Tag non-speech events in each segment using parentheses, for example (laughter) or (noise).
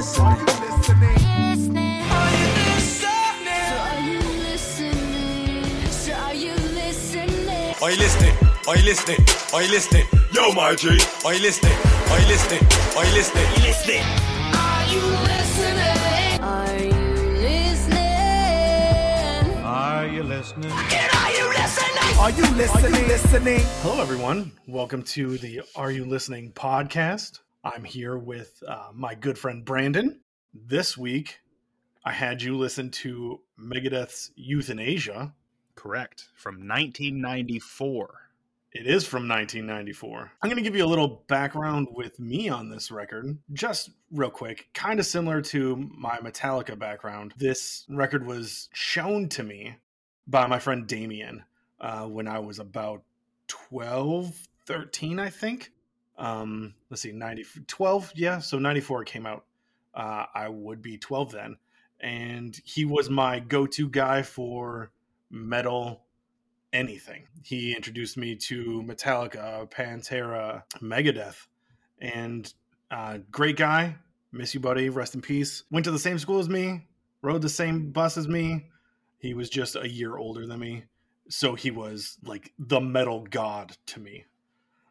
listening? Are you listening? Are you listening? Are you listening? Are you listening? Yo, my G. Are you listening? Are you listening? Are you listening? Are you listening? Are you listening? Are you listening? Are you listening? Are you listening? Are you listening? listening? Hello, everyone. Welcome to the Are You Listening podcast. I'm here with uh, my good friend Brandon. This week, I had you listen to Megadeth's Youthanasia. Correct. From 1994. It is from 1994. I'm going to give you a little background with me on this record, just real quick. Kind of similar to my Metallica background. This record was shown to me by my friend Damien uh, when I was about 12, 13, I think. Um, let's see, 90, 12, yeah. So 94 came out. Uh, I would be 12 then. And he was my go to guy for metal anything. He introduced me to Metallica, Pantera, Megadeth, and uh, great guy. Miss you, buddy. Rest in peace. Went to the same school as me, rode the same bus as me. He was just a year older than me. So he was like the metal god to me,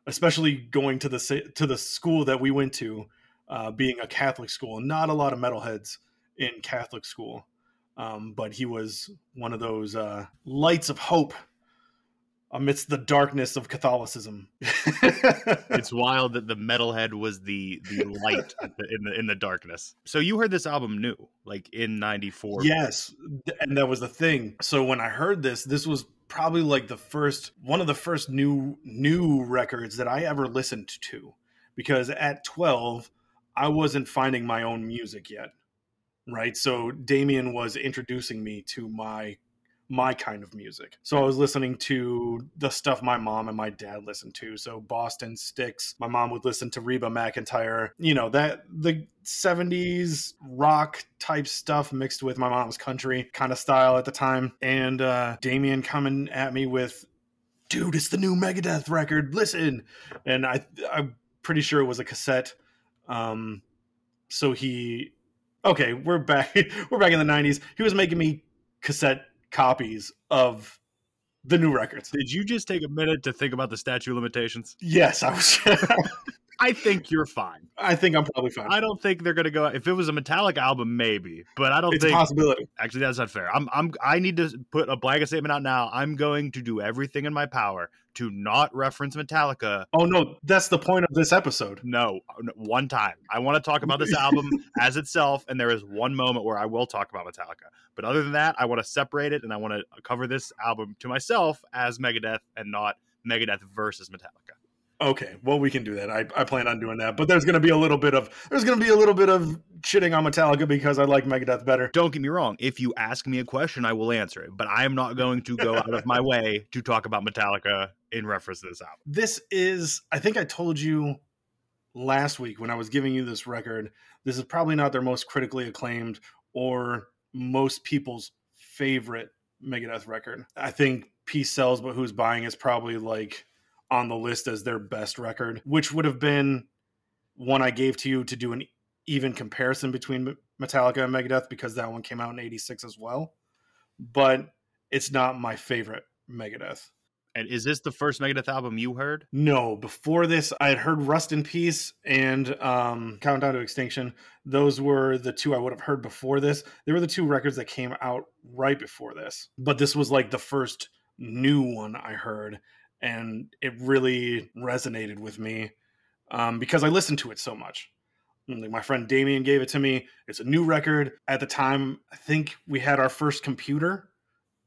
especially going to the to the school that we went to, uh, being a Catholic school. Not a lot of metalheads in Catholic school, um, but he was one of those uh, lights of hope amidst the darkness of Catholicism. (laughs) It's wild that the metalhead was the the light in the in the darkness. So you heard this album new, like in 94. yes, and that was the thing. So when I heard this, this was probably like the first one of the first new new records that I ever listened to because at 12 I wasn't finding my own music yet. Right? So Damien was introducing me to my my kind of music. So I was listening to the stuff my mom and my dad listened to. So Boston Styx. My mom would listen to Reba McEntire. You know, that the 70s rock type stuff mixed with my mom's country kind of style at the time. And uh Damien coming at me with dude, it's the new Megadeth record. Listen. And I I'm pretty sure it was a cassette. Um so he okay, we're back (laughs) we're back in the 90s. He was making me cassette copies of the new records. Did you just take a minute to think about the statute of limitations? Yes, I was. (laughs) (laughs) I think you're fine. I think I'm probably fine. I don't think they're gonna go. If it was a Metallic album, maybe, but I don't it's a think. possibility. Actually, that's not fair. I'm. I'm. I need to put a blanket statement out now. I'm going to do everything in my power to not reference Metallica. Oh no, that's the point of this episode. No, one time. I want to talk about this album (laughs) as itself, and there is one moment where I will talk about Metallica. But other than that, I want to separate it, and I want to cover this album to myself as Megadeth, and not Megadeth versus Metallica. Okay, well we can do that. I, I plan on doing that, but there's going to be a little bit of there's going to be a little bit of shitting on Metallica because I like Megadeth better. Don't get me wrong. If you ask me a question, I will answer it. But I am not going to go out of my way to talk about Metallica in reference to this album. This is I think I told you last week when I was giving you this record. This is probably not their most critically acclaimed or most people's favorite Megadeth record. I think Peace Sells, but Who's Buying is probably like on the list as their best record, which would have been one I gave to you to do an even comparison between Metallica and Megadeth because that one came out in 86 as well. But it's not my favorite Megadeth. And is this the first Megadeth album you heard? No, before this, I had heard Rust in Peace and um, Countdown to Extinction. Those were the two I would have heard before this. They were the two records that came out right before this. But this was like the first new one I heard, and it really resonated with me um, because I listened to it so much. Like, my friend Damien gave it to me. It's a new record. At the time, I think we had our first computer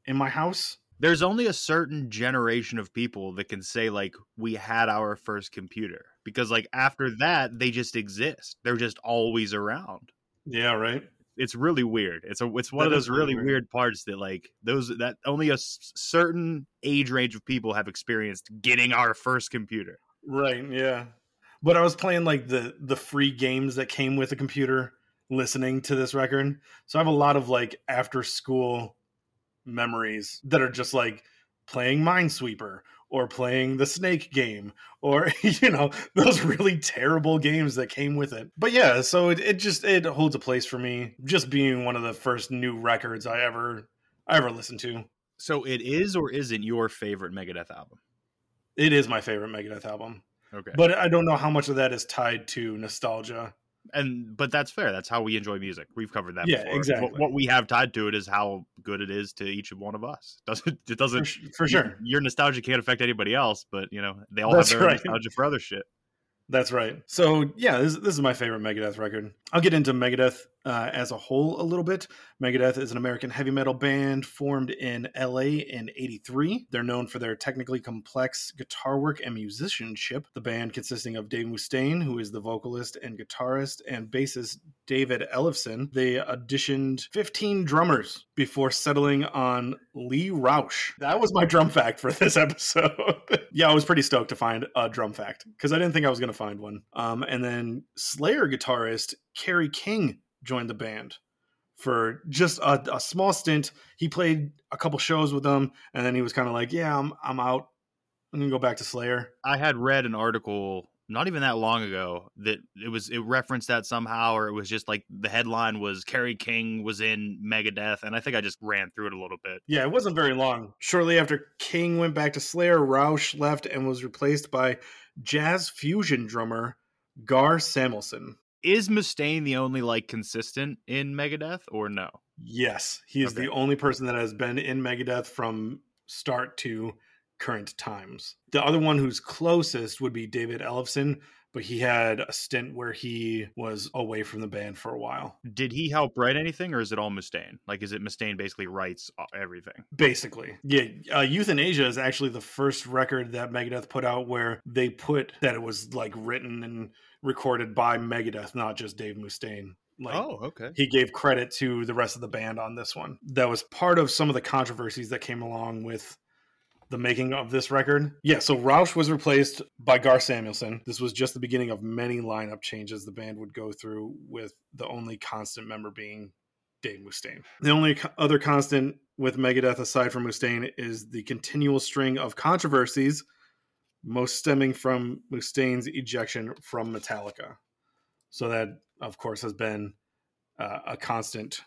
in my house. There's only a certain generation of people that can say like we had our first computer because like after that they just exist. They're just always around. Yeah, right. It's really weird. It's a it's one That of those really weird. weird parts that like those that only a s- certain age range of people have experienced getting our first computer. Right, yeah. But I was playing like the the free games that came with the computer listening to this record. So I have a lot of like after school memories that are just like playing Minesweeper or playing the Snake game or (laughs) you know those really terrible games that came with it. But yeah, so it, it just it holds a place for me just being one of the first new records I ever I ever listened to. So it is or isn't your favorite Megadeth album? It is my favorite Megadeth album. Okay. But I don't know how much of that is tied to nostalgia. And but that's fair. That's how we enjoy music. We've covered that. Yeah, before. exactly. What, what we have tied to it is how good it is to each one of us. (laughs) Doesn't it doesn't sh- for sure. Your nostalgia can't affect anybody else, but you know they all That's have their own right. nostalgia for other shit. That's right. So yeah, this, this is my favorite Megadeth record. I'll get into Megadeth uh, as a whole a little bit. Megadeth is an American heavy metal band formed in LA in 83. They're known for their technically complex guitar work and musicianship. The band consisting of Dave Mustaine, who is the vocalist and guitarist, and bassist David Ellefson. They auditioned 15 drummers before settling on Lee Rauch. That was my drum fact for this (laughs) episode. (laughs) yeah, I was pretty stoked to find a drum fact because I didn't think I was going to find one. Um, and then Slayer guitarist Kerry King joined the band for just a, a small stint. He played a couple shows with them, and then he was kind of like, "Yeah, I'm I'm out. I'm gonna go back to Slayer." I had read an article not even that long ago that it was it referenced that somehow, or it was just like the headline was Kerry King was in Megadeth, and I think I just ran through it a little bit. Yeah, it wasn't very long. Shortly after King went back to Slayer, Rauch left and was replaced by jazz fusion drummer Gar Samuelson. Is Mustaine the only like consistent in Megadeth, or no? Yes, he is Okay. the only person that has been in Megadeth from start to current times. The other one who's closest would be David Ellefson, but he had a stint where he was away from the band for a while. Did he help write anything, or is it all Mustaine? Like, is it Mustaine basically writes uh, everything? Basically, yeah. Uh, Youthanasia is actually the first record that Megadeth put out where they put that it was like written and recorded by Megadeth, not just Dave Mustaine. Like, oh, okay. he gave credit to the rest of the band on this one. That was part of some of the controversies that came along with the making of this record. Yeah, so Rauch was replaced by Gar Samuelson. This was just the beginning of many lineup changes the band would go through, with the only constant member being Dave Mustaine. The only other constant with Megadeth aside from Mustaine is the continual string of controversies, most stemming from Mustaine's ejection from Metallica. So that, of course, has been uh, a constant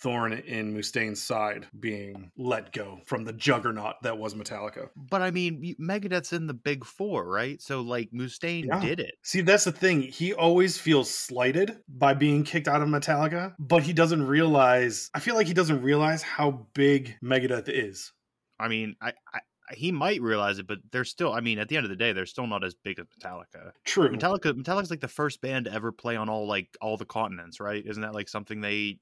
thorn in Mustaine's side, being let go from the juggernaut that was Metallica. But I mean, Megadeth's in the big four, right? So like Mustaine Yeah. did it. See, that's the thing. He always feels slighted by being kicked out of Metallica, but he doesn't realize. I feel like he doesn't realize how big Megadeth is. I mean, I, I he might realize it, but they're still. I mean, at the end of the day, they're still not as big as Metallica. True. Metallica, Metallica's like the first band to ever play on all like all the continents, right? Isn't that like something they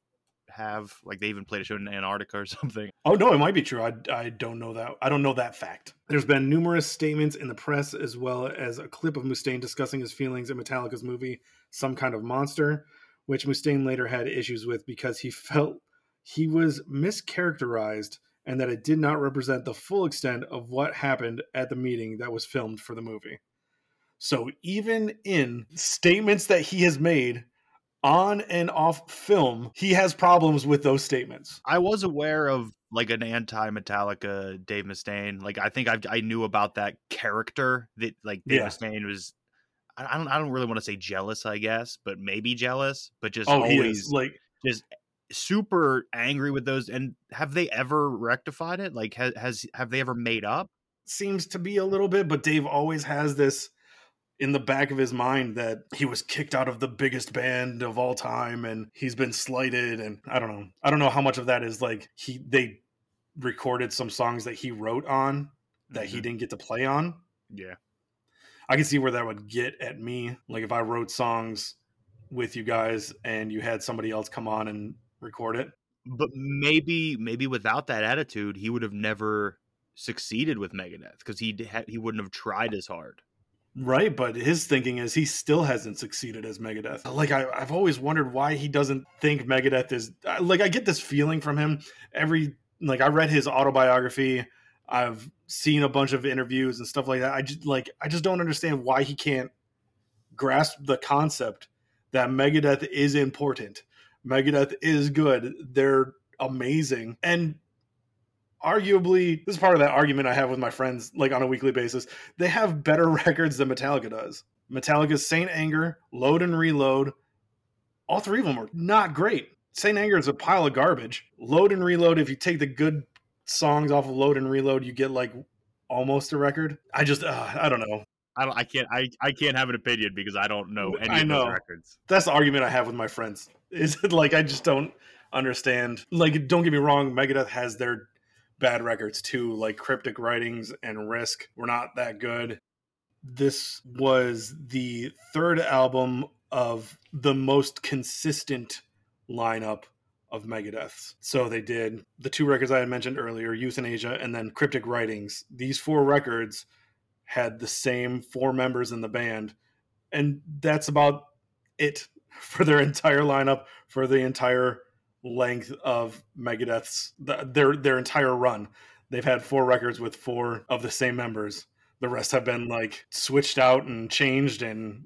have? Like they even played a show in Antarctica or (laughs) something. Oh no, it might be true. I, I don't know that. I don't know that fact. There's been numerous statements in the press as well as a clip of Mustaine discussing his feelings in Metallica's movie Some Kind of Monster, which Mustaine later had issues with because he felt he was mischaracterized and that it did not represent the full extent of what happened at the meeting that was filmed for the movie. So even in statements that he has made on and off film, he has problems with those statements. I was aware of like an anti-Metallica Dave Mustaine. Like I think I I knew about that character that like Dave Yeah. Mustaine was. I don't. I don't really want to say jealous, I guess, but maybe jealous. But just Oh, always like just super angry with those. And have they ever rectified it? Like has, has have they ever made up? seems to be a little bit, but Dave always has this in the back of his mind that he was kicked out of the biggest band of all time and he's been slighted and I don't know. I don't know how much of that is like he they recorded some songs that he wrote on that he Mhm. didn't get to play on. Yeah. I can see where that would get at me. Like if I wrote songs with you guys and you had somebody else come on and record it. But maybe maybe without that attitude, he would have never succeeded with Megadeth because he he wouldn't have tried as hard. Right, but his thinking is he still hasn't succeeded as Megadeth. Like I, I've always wondered why he doesn't think Megadeth is like I get this feeling from him every like I read his autobiography, I've seen a bunch of interviews and stuff like that. I just like I just don't understand why he can't grasp the concept that Megadeth is important. Megadeth is good. They're amazing. And arguably, this is part of that argument I have with my friends, like on a weekly basis. They have better (laughs) records than Metallica does. Metallica's Saint Anger, Load and Reload, all three of them are not great. Saint Anger is a pile of garbage. Load and Reload, if you take the good songs off of Load and Reload, you get like almost a record. I just, uh, I don't know. I don't. I can't. I, I can't have an opinion because I don't know any I of know. those records. that's the argument I have with my friends. (laughs) Is it like I just don't understand. Like, don't get me wrong, Megadeth has their bad records too. Like Cryptic Writings and Risk were not that good. This was the third album of the most consistent lineup of Megadeths. So they did the two records I had mentioned earlier, Youthanasia and then Cryptic Writings. These four records had the same four members in the band and that's about it (laughs) for their entire lineup for the entire length of Megadeth's their their entire run. They've had four records with four of the same members. The rest have been like switched out and changed and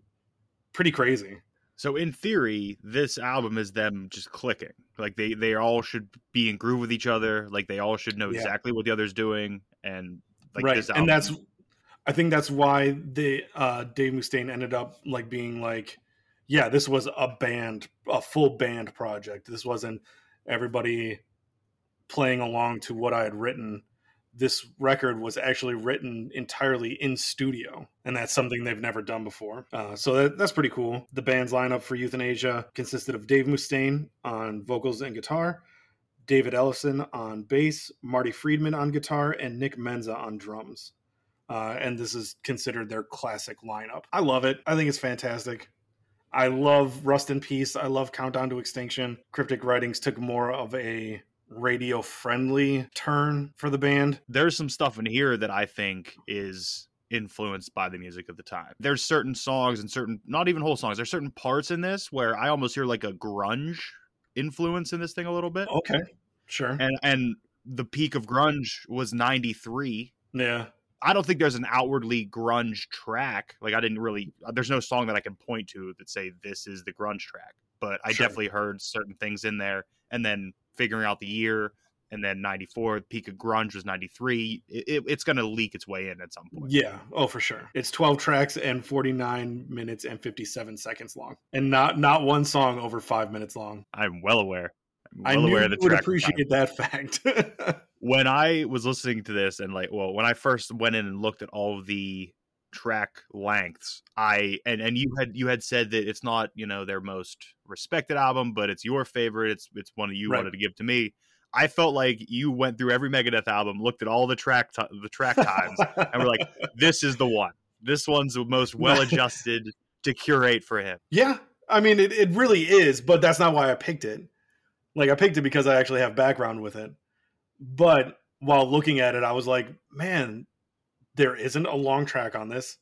pretty crazy. So in theory, this album is them just clicking. Like they they all should be in groove with each other. Like they all should know Yeah. exactly what the other's doing. And like right. this album, and that's I think that's why they uh Dave Mustaine ended up like being like yeah, this was a band, a full band project. This wasn't everybody playing along to what I had written. This record was actually written entirely in studio, and that's something they've never done before. Uh, so that, that's pretty cool. The band's lineup for Youthanasia consisted of Dave Mustaine on vocals and guitar, David Ellefson on bass, Marty Friedman on guitar, and Nick Menza on drums. Uh, and this is considered their classic lineup. I love it. I think it's fantastic. I love Rust in Peace. I love Countdown to Extinction. Cryptic Writings took more of a radio friendly turn for the band. there's some stuff in here that I think is influenced by the music of the time. There's certain songs and certain not even whole songs. There's certain parts in this where I almost hear like a grunge influence in this thing a little bit. Okay, sure. And and the peak of grunge was 93. Yeah. I don't think there's an outwardly grunge track. Like I didn't really uh, there's no song that I can point to that say this is the grunge track. But I Sure. definitely heard certain things in there and then figuring out the year and then 94 the peak of grunge was 93 it, it- it's going to leak its way in at some point Yeah. Oh, for sure. It's 12 tracks and 49 minutes and 57 seconds long. And not not one song over 5 minutes long. i'm well aware I'm I well knew aware you of the would appreciate that (laughs) fact. When i was listening to this and like well when i first went in and looked at all the track lengths i and and you had you had said that it's not you know their most respected album but it's your favorite it's it's one that you Right. wanted to give to me i felt like you went through every megadeth album looked at all the track ti the track times and we're like (laughs) this is the one this one's the most well adjusted to curate for him Yeah, I mean it, it really is, but that's not why I picked it. Like I picked it because I actually have background with it. But while looking at it, I was like, man, there isn't a long track on this.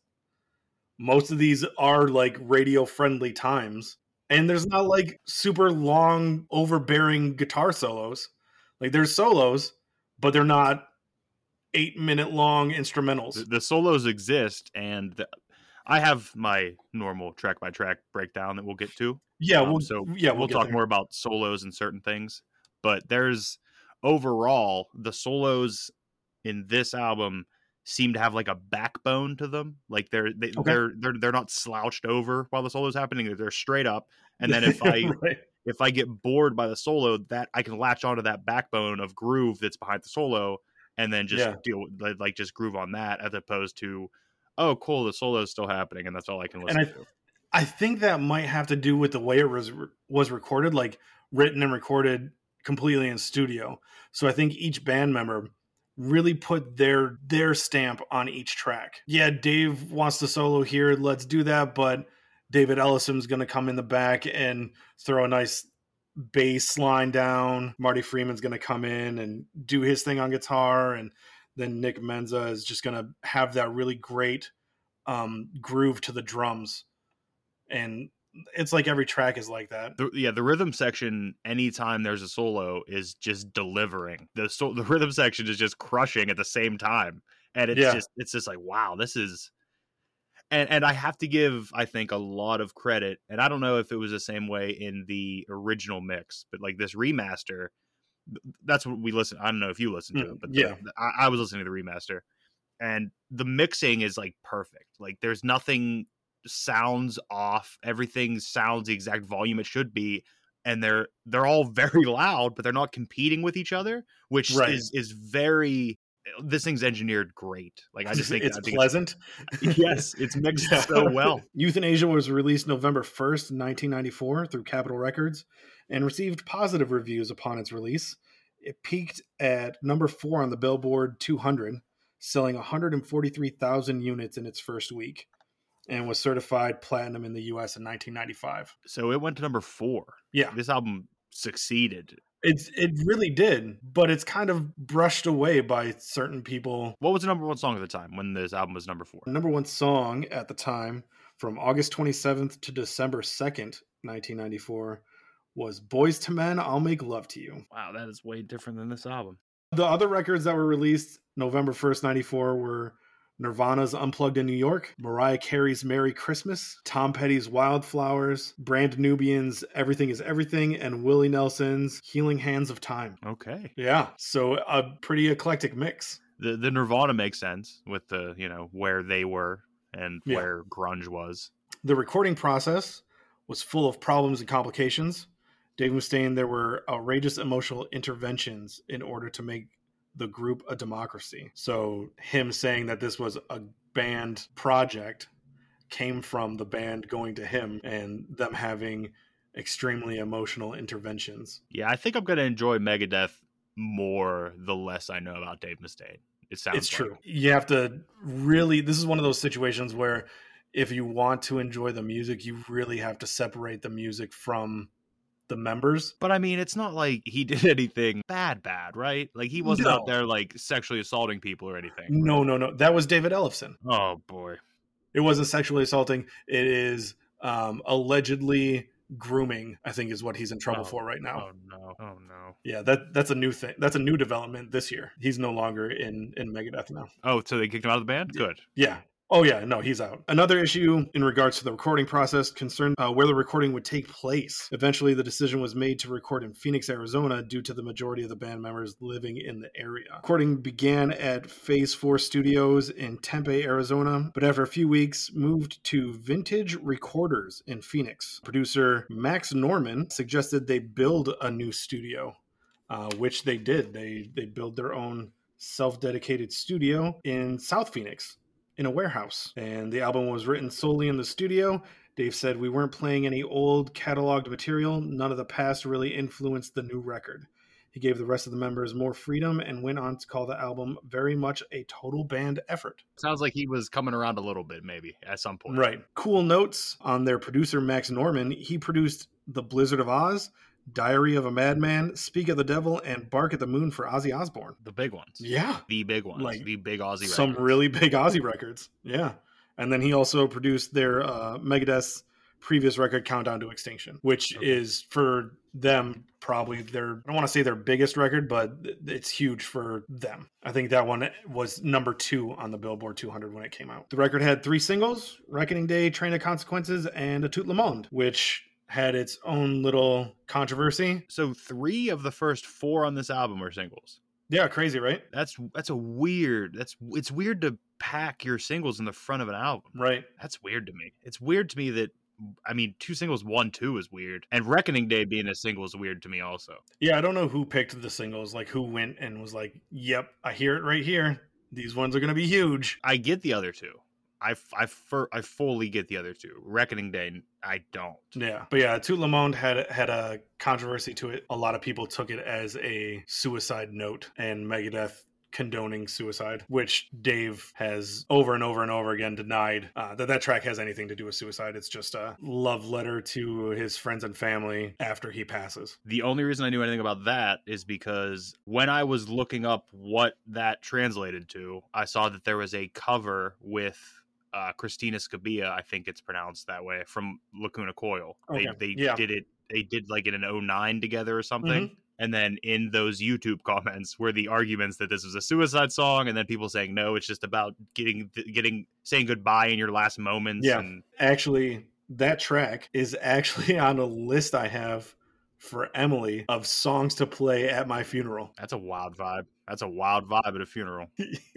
Most of these are like radio friendly times. And there's not like super long, overbearing guitar solos. Like there's solos, but they're not eight minute long instrumentals. the, the solos exist and the, i have my normal track by track breakdown that we'll get to Yeah, Um, we'll, so yeah, we'll, get talk there. more about solos and certain things but there's overall the solos in this album seem to have like a backbone to them like they're they, Okay. they're they're they're not slouched over while the solo's happening they're straight up and then (laughs) if i right. if i get bored by the solo that i can latch onto that backbone of groove that's behind the solo and then just Yeah. deal like like, just groove on that as opposed to oh cool the solo is still happening and that's all I can listen I- to. I think that might have to do with the way it was was recorded, like written and recorded completely in studio. So I think each band member really put their their stamp on each track. Yeah, Dave wants to solo here, let's do that, but David Ellefson's going to come in the back and throw a nice bass line down. Marty Friedman's going to come in and do his thing on guitar and then Nick Menza is just going to have that really great um, groove to the drums and it's like every track is like that. The, yeah, the rhythm section. Anytime there's a solo, is just delivering. The so, the rhythm section is just crushing at the same time, and it's Yeah. just it's just like wow, this is. And and I have to give I think a lot of credit, and I don't know if it was the same way in the original mix, but like this remaster, that's what we listen. I don't know if you listened to Mm, it, but yeah. the- I, I was listening to the remaster, and the mixing is like perfect. Like there's nothing sounds off. Everything sounds the exact volume it should be, and they're they're all (laughs) very loud, but they're not competing with each other, which Right. is is very. Uh, this thing's engineered great. Like I just (laughs) think it's think pleasant. (laughs) yes, it's mixed Yeah. so well. Youthanasia was released November 1st, 1994 through Capitol Records and received positive reviews upon its release. It peaked at number 4 on the Billboard 200, selling 143,000 units in its first week and was certified platinum in the US in 1995. So it went to number four. Yeah. This album succeeded. It's it really did, but it's kind of brushed away by certain people What was the number one song at the time when this album was number four? number one song at the time from August 27th to December 2nd, 1994 was Boyz II Men, I'll Make Love to You. Wow, that is way different than this album. The other records that were released November 1st, 94 were Nirvana's Unplugged in New York, Mariah Carey's Merry Christmas, Tom Petty's Wildflowers, Brand Nubian's Everything is Everything, and Willie Nelson's Healing Hands of Time. Okay. Yeah, so a pretty eclectic mix. The the Nirvana makes sense with the, you know, where they were and Yeah. where grunge was. The recording process was full of problems and complications. Dave Mustaine, there were outrageous emotional interventions in order to make the group a democracy. So, him saying that this was a band project came from the band going to him and them having extremely emotional interventions. Yeah, I think I'm gonna enjoy Megadeth more the less I know about Dave Mustaine. It sounds it's like. true. You have to really, this is one of those situations where if you want to enjoy the music, you really have to separate the music from the members. But I mean, it's not like he (laughs) did anything bad, bad, right? Like he wasn't out there like sexually assaulting people or anything. No, no, no. That was David Ellefson. Oh boy. It wasn't sexually assaulting. It is um, allegedly grooming. I think is what he's in trouble Oh, for right now. Oh no. Oh no. Yeah, that that's a new thing. That's a new development this year. He's no longer in in Megadeth now. Oh, so they kicked him out of the band? Good. Yeah. Oh yeah, no, he's out. Another issue in regards to the recording process concerned uh, where the recording would take place. Eventually, the decision was made to record in Phoenix, Arizona, due to the majority of the band members living in the area. Recording began at Phase Four Studios in Tempe, Arizona, but after a few weeks, moved to Vintage Recorders in Phoenix. Producer Max Norman suggested they build a new studio, uh, which they did. They they built their own self-dedicated studio in South Phoenix in a warehouse. And the album was written solely in the studio. Dave said, We weren't playing any old cataloged material. None of the past really influenced the new record. He gave the rest of the members more freedom and went on to call the album very much a total band effort. Sounds like he was coming around a little bit, maybe at some point. Right. Cool notes on their producer, Max Norman. He produced The Blizzard of Oz, Diary of a Madman, Speak of the Devil, and Bark at the Moon for Ozzy Osbourne. The big ones. Yeah. The big ones. Like, the big Ozzy some records. really big Ozzy records. Yeah. And then he also produced their uh, Megadeth's previous record, Countdown to Extinction, which Okay. is for them probably their, I don't want to say their biggest record, but it's huge for them. I think that one was number two on the Billboard 200 when it came out. The record had three singles Reckoning Day, Train of Consequences, and A Tout Le Monde, which had its own little controversy. So three of the first four on this album are singles. Yeah, crazy, right? That's that's a weird. That's it's weird to pack your singles in the front of an album. Right. That's weird to me. It's weird to me that I mean, two singles, one, two is weird. And Reckoning Day being a single is weird to me also. Yeah, I don't know who picked the singles, like who went and was like, "Yep, I hear it right here. These ones are gonna be huge." I get the other two. I, I, fur- I fully get the other two. Reckoning Day, I don't. Yeah, but yeah, Tout Le Monde had had a controversy to it. A lot of people took it as a suicide note, and Megadeth condoning suicide, which Dave has over and over and over again denied uh, that that track has anything to do with suicide. It's just a love letter to his friends and family after he passes. The only reason I knew anything about that is because when I was looking up what that translated to, I saw that there was a cover with uh, Cristina Scabbia, I think it's pronounced that way, from Lacuna Coil. Okay, They, they yeah. did it. They did like in an 09 together or something. Mhm. And then in those YouTube (laughs) comments were the arguments that this was a suicide song, and then people saying no, it's just about getting getting saying goodbye in your last moments. Yeah. And Actually, that track is actually (laughs) on a list I have for Emily of songs to play at my funeral. that's a wild vibe. That's a wild vibe at a funeral.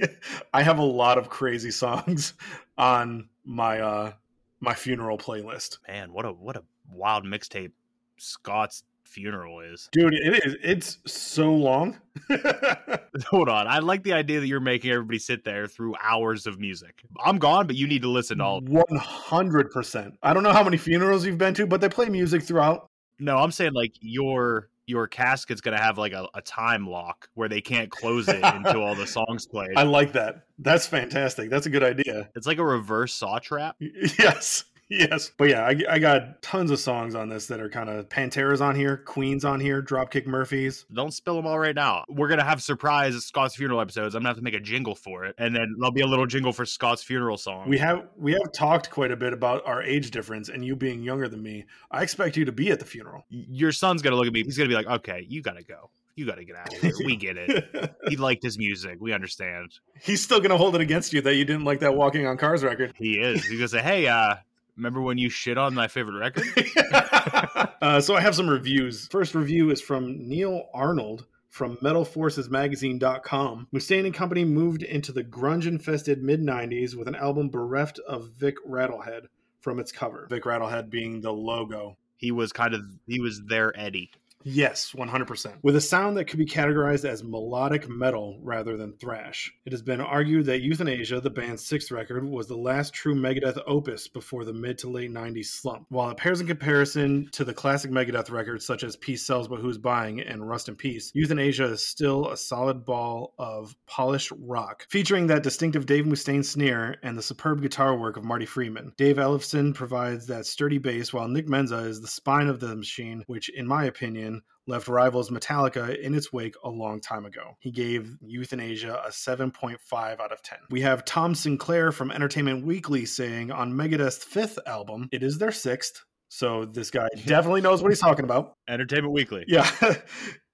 (laughs) I have a lot of crazy songs (laughs) on my uh my funeral playlist. Man, what a what a wild mixtape Scott's funeral is. Dude, it is it's so long. (laughs) Hold on. I like the idea that you're making everybody sit there through hours of music. I'm gone, but you need to listen to all. 100%. I don't know how many funerals you've been to, but they play music throughout. No, I'm saying like your your casket's gonna have like a, a time lock where they can't close it until all the songs (laughs) played. I like that. That's fantastic. That's a good idea. It's like a reverse saw trap. (laughs) Yes. Yes. But yeah, I, I got tons of songs on this that are kind of Pantera's on here, Queen's on here, Dropkick Murphys. Don't spill them all right now. We're gonna have surprise Scott's funeral episodes. I'm gonna have to make a jingle for it, and then there'll be a little jingle for Scott's funeral song. We have we have talked quite a bit about our age difference and you being younger than me. I expect you to be at the funeral. Your son's gonna look at me. He's gonna be like, "Okay, you gotta go. You gotta get out of here. We get it. (laughs) He liked his music. We understand. He's still gonna hold it against you that you didn't like that Walking on Cars record. He is. He's gonna say, "Hey, uh, remember when you shit on my favorite record?" (laughs) uh, so I have some reviews. First review is from Neil Arnold from MetalForcesMagazine.com. Mustaine and Company moved into the grunge-infested mid-90s with an album bereft of Vic Rattlehead from its cover. Vic Rattlehead being the logo. He was kind of he was their Eddie. Yes, 100%. With a sound that could be categorized as melodic metal rather than thrash. It has been argued that Youthanasia, the band's sixth record, was the last true Megadeth opus before the mid to late 90s slump. While it pairs in comparison to the classic Megadeth records such as Peace Sells But Who's Buying and Rust in Peace, Youthanasia is still a solid ball of polished rock, featuring that distinctive Dave Mustaine sneer and the superb guitar work of Marty Friedman. Dave Ellefson provides that sturdy bass, while Nick Menza is the spine of the machine, which, in my opinion, left rivals Metallica in its wake a long time ago. He gave Youthanasia a 7.5 out of 10. We have Tom Sinclair from Entertainment Weekly saying on Megadeth's fifth album, it is their sixth. So this guy (laughs) definitely knows what he's talking about. Entertainment Weekly. Yeah. (laughs)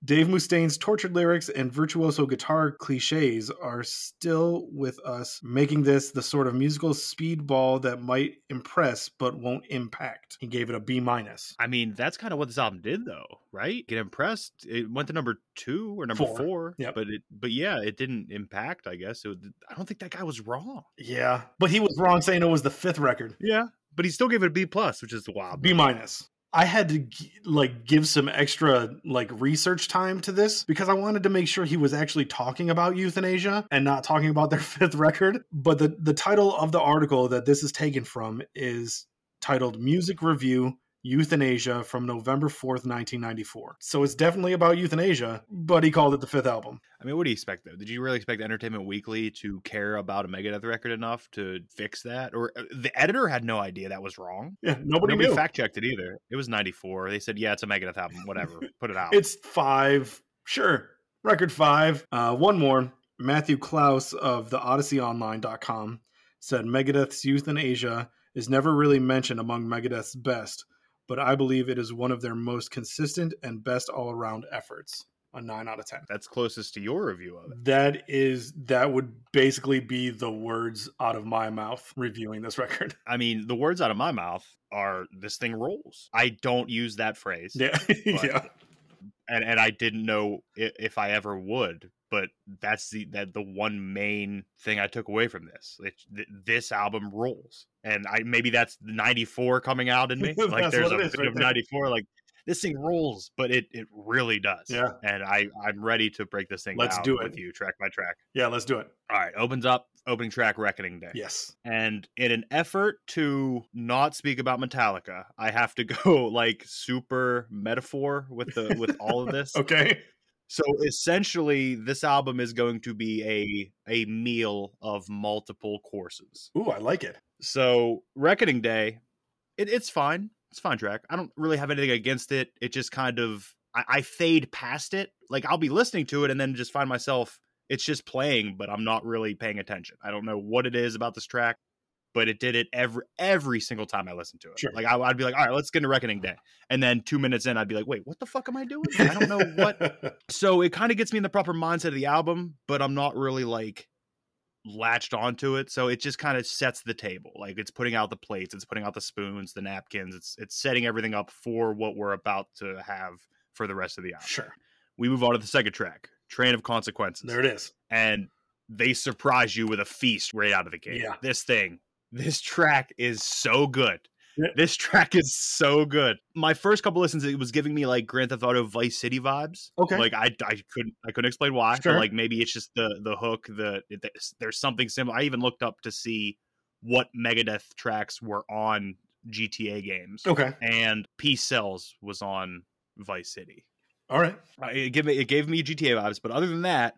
Dave Mustaine's tortured lyrics and virtuoso guitar cliches are still with us, making this the sort of musical speedball that might impress but won't impact. He gave it a B minus. I mean, that's kind of what this album did, though, right? Get impressed. It went to number two or number Four. four. Yep. But it, but yeah, it didn't impact. I guess. It, I don't think that guy was wrong. Yeah, but he was wrong saying it was the fifth record. Yeah, but he still gave it a B plus, which is wild. B minus. I had to like give some extra like research time to this because I wanted to make sure he was actually talking about Youthanasia and not talking about their (laughs) fifth record. But the the title of the article that this is taken from is titled "Music Review." Youthanasia from November 4th, 1994. So it's definitely about Youthanasia, but he called it the fifth album. I mean, what do you expect though? Did you really expect Entertainment Weekly to care about a Megadeth record enough to fix that? Or uh, the editor had no idea that was wrong. Yeah, nobody, Nobody fact checked it either. It was '94. They said, "Yeah, it's a Megadeth album. Whatever, put it out." It's five. Sure. Record five. Uh, one more. Matthew Klaus of the OdysseyOnline.com said Megadeth's Youthanasia is never really mentioned among Megadeth's best, but I believe it is one of their most consistent and best all around efforts. A nine out of ten. That's closest to your review of it. That is that would basically be the words out of my mouth reviewing this (laughs) record. I mean, the words out of my mouth are "this thing rolls." I don't use that phrase. Yeah. (laughs) yeah. and and I didn't know if I ever would but that's the that the one main thing I took away from this. It, th- this album rolls, and I maybe that's '94 coming out in me. (laughs) Like there's a bit right of '94. Like this thing rolls, but it it really does. Yeah. and I I'm ready to break this thing. Let's do it. with you, track by track. Yeah, let's do it. All right, opens up opening track, Reckoning Day. Yes. And in an effort to not speak about Metallica, I have to (laughs) go like super metaphor with the with all of this. (laughs) Okay. So essentially, this album is going to be a a meal of multiple courses. Ooh, I like it. So Reckoning Day, it, it's fine. It's a fine track. I don't really have anything against it. It just kind of I, I fade past it. Like I'll be listening to it and then just find myself it's just playing, but I'm not really paying attention. I don't know what it is about this track, but it did it every every single time I listened to it. Sure. Like I, I'd be like, all right, let's get into Reckoning Day, and then two minutes in, I'd be like, wait, what the fuck am I doing? I don't know what (laughs) so it kind of gets me in the proper mindset of the album, but I'm not really like latched onto it. So it just kind of sets the table. Like it's putting out the plates, it's putting out the spoons, the napkins. It's it's setting everything up for what we're about to have for the rest of the album. sure. We move on to the second track, Train of Consequences. There it is. And they surprise you with a feast right out of the gate. Yeah. This thing, this track is so good. This track is so good. My first couple listens, it was giving me like Grand Theft Auto Vice City vibes. Okay. Like I, I couldn't, I couldn't explain why. Sure. But like maybe it's just the the hook. The there's- something similar. I even looked up to see what Megadeth tracks were on GTA games, Okay. and Peace Sells was on Vice City. All right. It gave me it gave me GTA vibes, but other than that,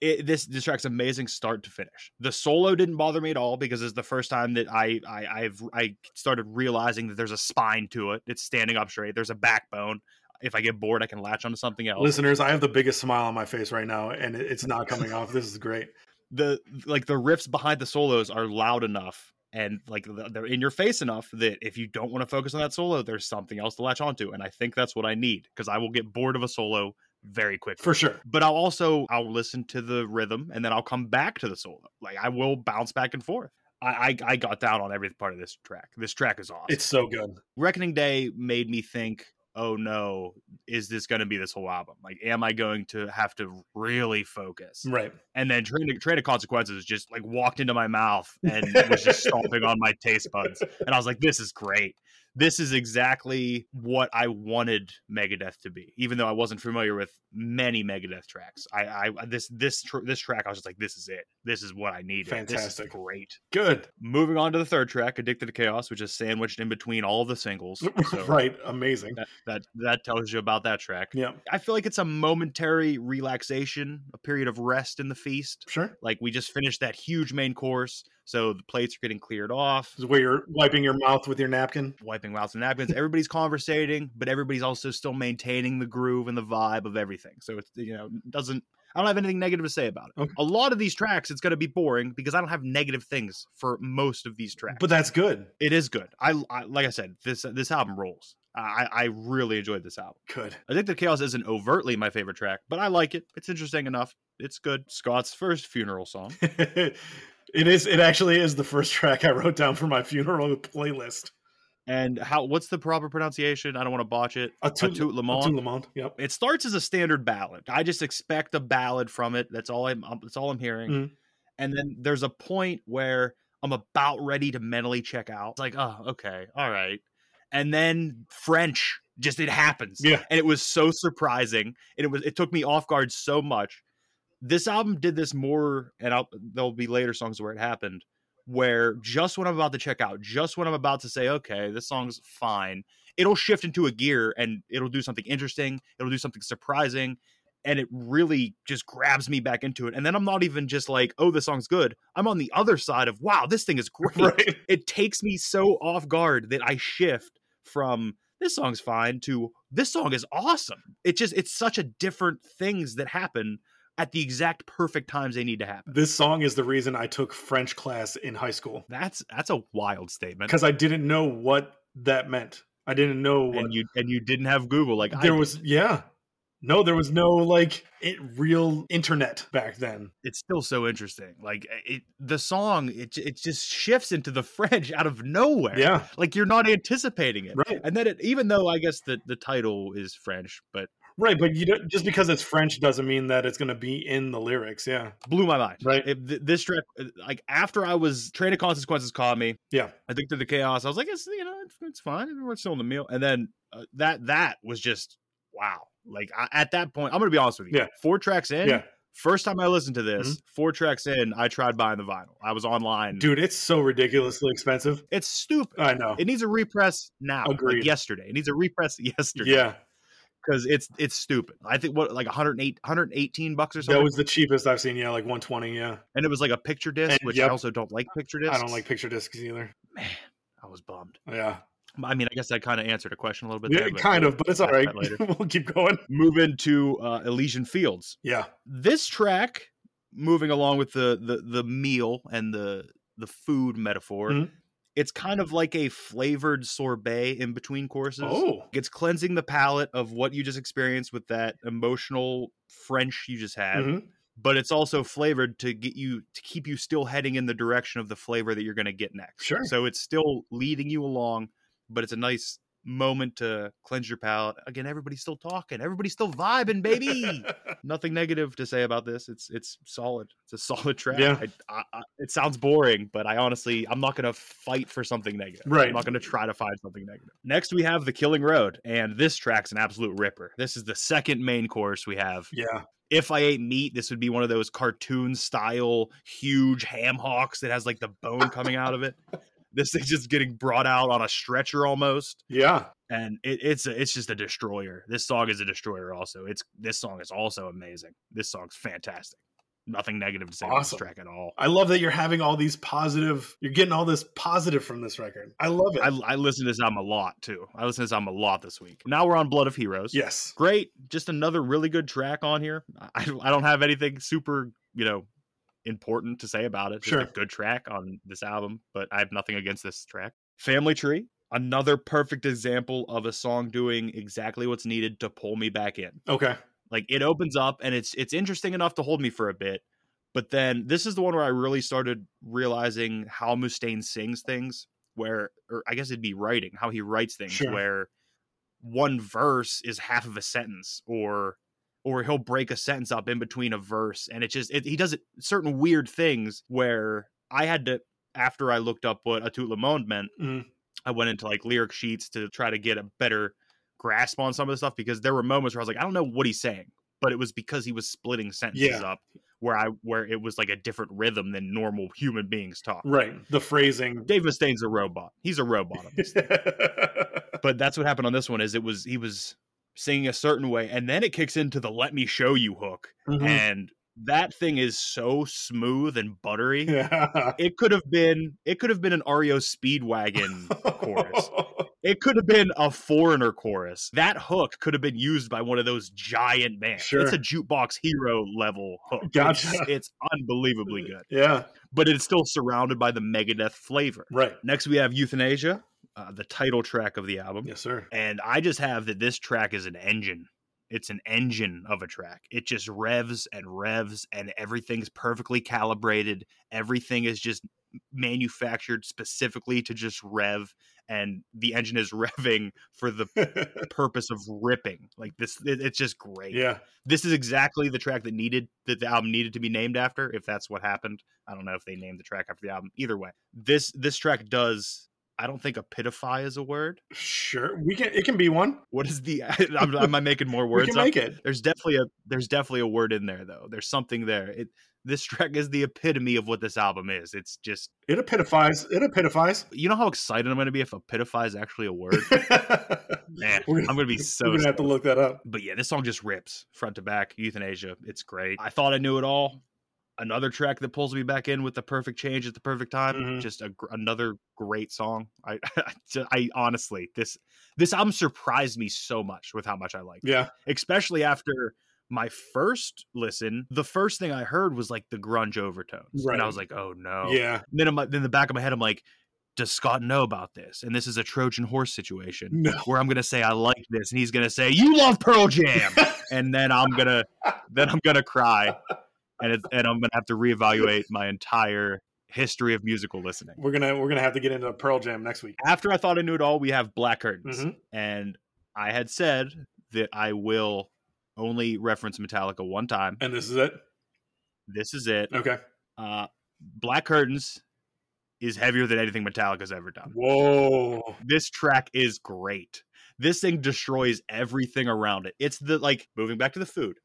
it, this this track's amazing start to finish. The solo didn't bother me at all because it's the first time that I, I I've I started realizing that there's a spine to it. It's standing up straight. There's a backbone. If I get bored, I can latch onto something else. Listeners, I have the biggest smile on my face right now, and it's not coming off. This is great. (laughs) the like the riffs behind the solos are loud enough and like they're in your face enough that if you don't want to focus on that solo, there's something else to latch onto. And I think that's what I need because I will get bored of a solo very quickly. For sure. but I'll also I'll listen to the rhythm and then I'll come back to the solo. Like I will bounce back and forth. I I, I got down on every part of this track. This track is awesome. It's so good. Reckoning Day made me think, oh no, is this going to be this whole album? Like, am I going to have to really focus? Right. And then Train to, Train to Consequences just like walked into my mouth and (laughs) was just stomping on my taste buds. And I was like, this is great. This is exactly what I wanted Megadeth to be, even though I wasn't familiar with many Megadeth tracks. I, I this this tr- this track, I was just like, this is it. This is what I needed. Fantastic. great. Good. Moving on to the third track, Addicted to Chaos, which is sandwiched in between all the singles. (laughs) So right. Amazing. that, that that tells you about that track. Yeah. I feel like it's a momentary relaxation, a period of rest in the feast. Sure. Like we just finished that huge main course, so the plates are getting cleared off, This is where you're wiping your mouth with your napkin. wiping mouths and napkins. Everybody's conversating, but everybody's also still maintaining the groove and the vibe of everything. So it's you know doesn't. I don't have anything negative to say about it. Okay. A lot of these tracks, it's going to be boring because I don't have negative things for most of these tracks. But that's good. it is good. I, I like I said, this this album rolls. I I really enjoyed this album. Good. Addicted to Chaos isn't overtly my favorite track, but I like it. It's interesting enough. It's good. Scott's first funeral song. (laughs) it is. It actually is the first track I wrote down for my funeral playlist. And how? What's the proper pronunciation? I don't want to botch it. A tout, Tout Le Monde. Le monde. Yep. It starts as a standard ballad. I just expect a ballad from it. That's all I'm. um, That's all I'm hearing. Mhm. And then there's a point where I'm about ready to mentally check out. It's like, oh, okay, all right. And then French, just it happens. Yeah. and it was so surprising and it was it took me off guard so much this album did this more and I'll, there'll be later songs where it happened where just when i'm about to check out just when i'm about to say okay this song's fine it'll shift into a gear and it'll do something interesting it'll do something surprising and it really just grabs me back into it and then i'm not even just like oh this song's good i'm on the other side of wow this thing is (laughs) great Right. it takes me so off guard that I shift from this song's fine to this song is awesome. It just it's such a different things that happen at the exact perfect times they need to happen. This song is the reason I took French class in high school That's that's a wild statement. because I didn't know what that meant. I didn't know what And you and you didn't have Google like there was. Yeah. No, there was no like it, real internet back then. It's still so interesting. Like eh, it, the song, it it just shifts into the (laughs) French out of nowhere. Yeah. like you're not anticipating it. Right. And then it, even though I guess the the title is French, but Right, but you don't, just because it's French doesn't mean that it's going to be in the lyrics. Yeah. Blew my mind. Right. It, this track, uh, like after I was Train of Consequences caught me. Yeah. I think through the chaos, I was like, it's you know, it's, it's fine. We're still in the meal. And then uh, that that was just wow. Like I, at that point, I'm gonna be honest with you. Yeah. Four tracks in. Yeah. First time I listened to this, Mhm. four tracks in, I tried buying the vinyl. I was online. Dude, it's so ridiculously expensive. It's stupid. I know. It needs a repress now. like Agreed. yesterday. It needs a repress (laughs) yesterday. Yeah. Because it's it's stupid. I think what like 108 118 bucks or something. That was the cheapest I've seen. Yeah, like 120. Yeah. and it was like a picture disc, And- which yep. I also don't like picture discs. I don't like picture discs either. Man, I was bummed. Yeah. I mean, I guess I kind of answered a question a little bit. Yeah, there, but kind we'll of, but it's all right. (laughs) we'll keep going. Move into uh, Elysian Fields. Yeah. This track, moving along with the the the meal and the the food metaphor, Mhm. It's kind of like a flavored sorbet in between courses. Oh. It's cleansing the palate of what you just experienced with that emotional French you just had. Mhm. But it's also flavored to get you to keep you still heading in the direction of the flavor that you're going to get next. Sure. So it's still leading you along, but it's a nice moment to cleanse your palate. Again, everybody's still talking. Everybody's still vibing, baby. (laughs) Nothing negative to say about this. It's it's solid. It's a solid (laughs) track. Yeah. I, I, I, it sounds boring, but I honestly, I'm not going to fight for something negative. Right. I'm not going to try to find something negative. Next, we have The Killing Road, and this track's an absolute ripper. This is the second main course we have. yeah. If I ate meat, this would be one of those cartoon style huge ham hocks that has like the bone coming out of it. (laughs) This thing's just getting brought out on a stretcher almost Yeah. and it, it's a, it's just a destroyer. This song is a destroyer. Also, it's this song is also amazing. This song's fantastic. Nothing negative to say about Awesome. this track at all. I love that you're having all these positive, you're getting all this positive from this record. I love it. I, I listen to this album a lot too. I listen to this album a lot this week. Now we're on Blood of Heroes. yes. great. Just another really good track on here. I, I don't have anything super you know important to say about it. Sure. a good track on this album, but I have nothing against this track. Family Tree. Another perfect example of a song doing exactly what's needed to pull me back in. Okay. like it opens up and it's it's interesting enough to hold me for a bit but then this is the one where i really started realizing how mustaine sings things where or i guess it'd be writing how he writes things Sure. where one verse is half of a sentence or or he'll break a sentence up in between a verse and it just it, he does it certain weird things where i had to after i looked up what a tout le monde meant Mhm. i went into like lyric sheets to try to get a better grasp on some of the stuff because there were moments where I was like, I don't know what he's saying, but it was because he was splitting sentences Yeah. up where I where it was like a different rhythm than normal human beings talk. Right. The phrasing. Dave Mustaine's a robot. He's a robot. (laughs) but that's what happened on this one is it was he was singing a certain way and then it kicks into the let me show you hook Mhm. and that thing is so smooth and buttery. yeah. It could have been it could have been an REO Speedwagon chorus. (laughs) It could have been a foreigner chorus. That hook could have been used by one of those giant bands. Sure. It's a jukebox hero level hook. It's- Gotcha. It's, unbelievably good, yeah. but it's still surrounded by the Megadeth flavor. Right. Next, we have Youthanasia, uh, the title track of the album. Yes, sir. And I just have that this track is an engine. It's an engine of a track. It just revs and revs, and everything's perfectly calibrated. Everything is just manufactured specifically to just rev, and the engine is (laughs) revving for the (laughs) purpose of ripping. Like this, it- it's just great. yeah. This is exactly the track that needed that the album needed to be named after. If that's what happened, I don't know if they named the track after the album. Either way, this this track does. I don't think epitify is a word. Sure. We can. It can be one. What is the? (laughs) am, (laughs) am I making more words? We can up? make it. There's definitely a there's definitely a word in there though. There's something there. It this track is the epitome of what this album is. It's just It epitofies. It epitofies. you know how excited I'm going to be if epitify is actually a word. (laughs) Man, We're I'm going to be so. We're gonna have to look that up. But yeah, this song just rips front to back. Youthanasia, it's great. I thought I knew it all. Another track that pulls me back in with the perfect change at the perfect time. Mhm. Just a, another great song. I, (laughs) I honestly this this album surprised me so much with how much I liked. it. Yeah. especially after my first listen, the first thing I heard was like the grunge overtones, Right. and I was like, "Oh no!" Yeah. And then in, my, in the back of my head, I'm like, "Does Scott know about this?" And this is a Trojan horse situation No. where I'm gonna say I like this, and he's gonna say you love Pearl Jam, (laughs) and then I'm gonna then I'm gonna cry, and and I'm gonna have to reevaluate my entire history of musical listening. We're gonna we're gonna have to get into Pearl Jam next week. After I thought I knew it all, we have Black Curtains, Mhm. and I had said that I will only reference Metallica one time. And this is it. This is it. Okay. Uh, Black Curtains is heavier than anything Metallica's ever done. Whoa. This track is great. This thing destroys everything around it. It's the like moving back to the food.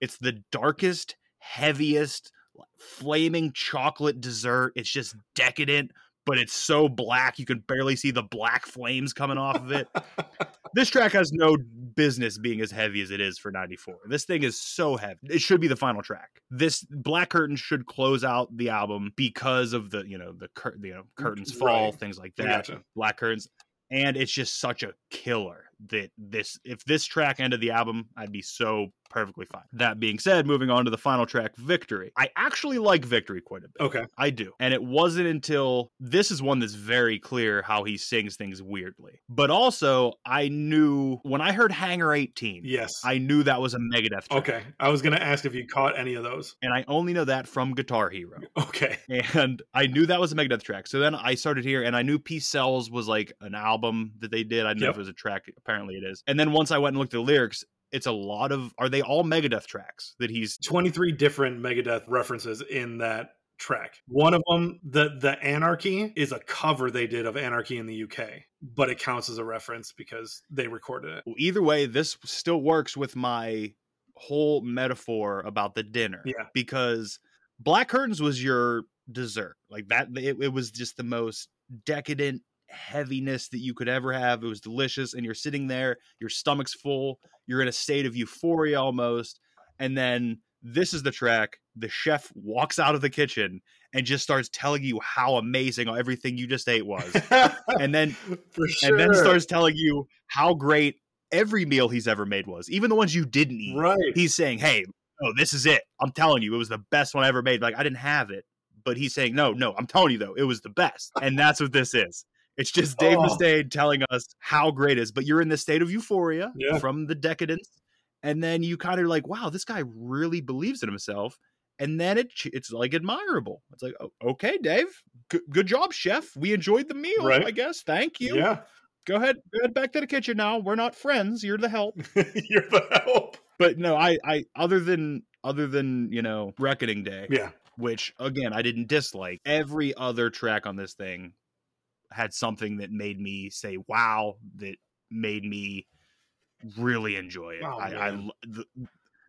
It's the darkest, heaviest, flaming chocolate dessert. It's just decadent, but it's so black you can barely see the black flames coming off of it. (laughs) this track has no business being as heavy as it is for 94. This thing is so heavy. It should be the final track. This Black Curtain should close out the album because of the, you know, the cur- you know, curtains mm, fall, Right. things like that. gotcha. Black Curtains. And it's just such a killer that this if this track ended the album, I'd be so perfectly fine. That being said, moving on to the final track, Victory. I actually like Victory quite a bit. Okay. I do. And it wasn't until this is one that's very clear how he sings things weirdly. But also, I knew when I heard Hangar 18, Yes. I knew that was a Megadeth track. okay. I was going to ask if you caught any of those. And I only know that from Guitar Hero. (laughs) Okay. And I knew that was a Megadeth track. So then I started here and I knew Peace Sells was like an album that they did. I didn't know if it was a track. Apparently it is. And then once I went and looked at the lyrics, it's a lot of are they all Megadeth tracks that he's 23 different Megadeth references in that track. One of them, the the Anarchy, is a cover they did of Anarchy in the UK, but it counts as a reference because they recorded it. either way, this still works with my whole metaphor about the dinner. Yeah. Because Black Curtains was your dessert. Like that, it, it was just the most decadent heaviness that you could ever have. It was delicious. And you're sitting there, your stomach's full, you're in a state of euphoria almost. And then this is the track. The chef walks out of the kitchen and just starts telling you how amazing everything you just ate was. (laughs) and then For sure. and then starts telling you how great every meal he's ever made was, even the ones you didn't eat. right. He's saying, "Hey, oh, this is it. I'm telling you, it was the best one I ever made." Like I didn't have it, but he's saying, "No, no, I'm telling you though, it was the best." And that's what this is. It's just Dave Oh. Mustaine telling us how great it is, but you're in this state of euphoria Yeah. from the decadence, and then you kind of like, "Wow, this guy really believes in himself." And then it it's like admirable. It's like, oh, okay, Dave, good, good job, chef. We enjoyed the meal, Right. I guess. Thank you Yeah. go ahead go ahead back to the kitchen now we're not friends you're the help (laughs) You're the help. but no i i other than other than you know reckoning day Yeah. which again i didn't dislike every other track on this thing had something that made me say wow that made me really enjoy it. Oh, I, I the,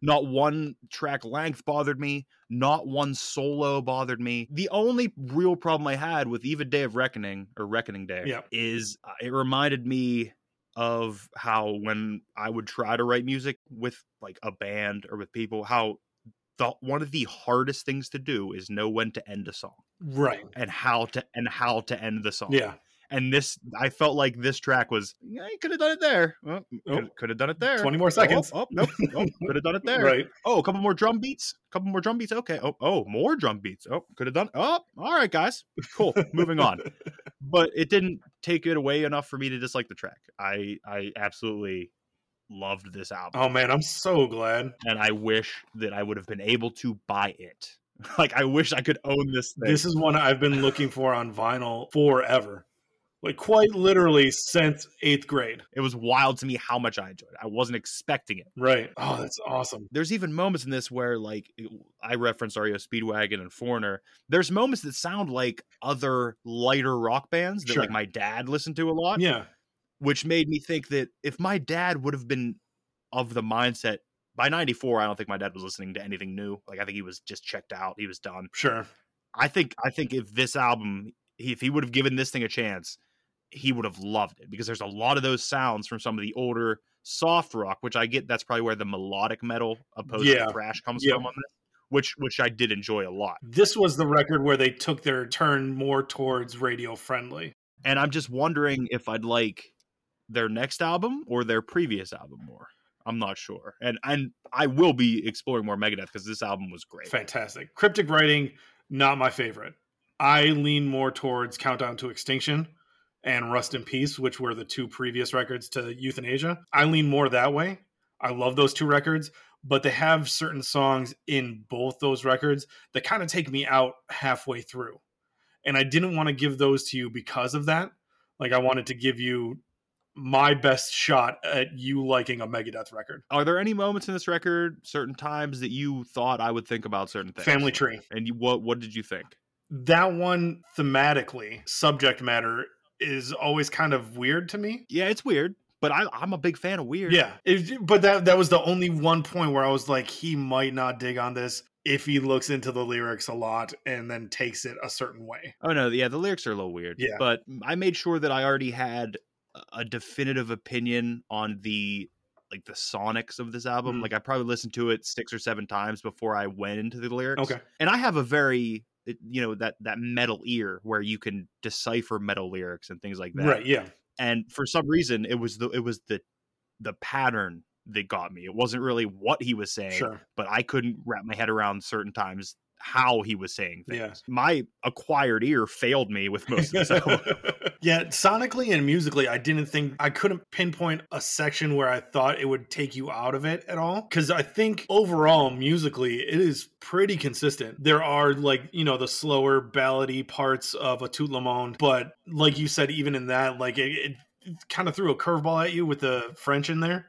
not one track length bothered me not one solo bothered me. The only real problem i had with even day of reckoning or reckoning day Yeah. is uh, it reminded me of how when I would try to write music with like a band or with people, how the one of the hardest things to do is know when to end a song Right. and how to and how to end the song. Yeah. And this, I felt like this track was, you could have done it there. Oh. could have done it there. 20 more seconds. Oh, oh nope. Oh, (laughs) could have done it there. Right. Oh, a couple more drum beats. A couple more drum beats. Okay. Oh, oh, more drum beats. Oh, could have done. Oh, all right, guys. Cool. Moving on. (laughs) But it didn't take it away enough for me to dislike the track. I I absolutely loved this album, Oh man, I'm so glad. and I wish that I would have been able to buy it. (laughs) Like I wish I could own this thing. This is one I've been looking for on vinyl forever. Like quite literally since eighth grade. it was wild to me how much I enjoyed it. I wasn't expecting it. Right. Oh, that's awesome. there's even moments in this where like I reference REO Speedwagon and Foreigner. There's moments that sound like other lighter rock bands that like my dad listened to a lot, Yeah. which made me think that if my dad would have been of the mindset by 94, I don't think my dad was listening to anything new. Like I think he was just checked out. He was done. Sure. I think I think if this album if he would have given this thing a chance, he would have loved it because there's a lot of those sounds from some of the older soft rock, which I get that's probably where the melodic metal opposed Yeah. to thrash comes from on this, which which I did enjoy a lot. This was the record where they took their turn more towards radio friendly. And I'm just wondering if I'd like their next album or their previous album more. I'm not sure. And and I will be exploring more Megadeth because this album was great. Fantastic. Cryptic writing, not my favorite. I lean more towards Countdown to Extinction and Rust in Peace, which were the two previous records to Youthanasia. I lean more that way. I love those two records, but they have certain songs in both those records that kind of take me out halfway through. And I didn't want to give those to you because of that. Like I wanted to give you my best shot at you liking a Megadeth record. Are there any moments in this record, certain times that you thought I would think about certain things? Family Tree. And you, what what did you think? That one thematically, subject matter is always kind of weird to me. Yeah, it's weird, but I, I'm a big fan of weird. Yeah, it- but that that was the only one point where I was like, he might not dig on this if he looks into the lyrics a lot and then takes it a certain way. Oh no, yeah, the lyrics are a little weird. Yeah. But I made sure that I already had a- definitive opinion on the like the sonics of this album. Mhm. Like I probably listened to it six or seven times before I went into the lyrics. Okay. And I have a very you know that that metal ear where you can decipher metal lyrics and things like that. Right? Yeah. And for some reason it was the it was the the pattern that got me. It wasn't really what he was saying, Sure. but I couldn't wrap my head around certain times how he was saying things. Yeah. My acquired ear failed me with most of this (laughs) album. yeah, sonically and musically, I didn't think I couldn't pinpoint a section where I thought it would take you out of it at all. Because I think overall, musically, it is pretty consistent. There are like you know the slower ballady parts of a Tout Le Monde, but like you said, even in that, like it, it, kind of threw a curveball at you with the French in there.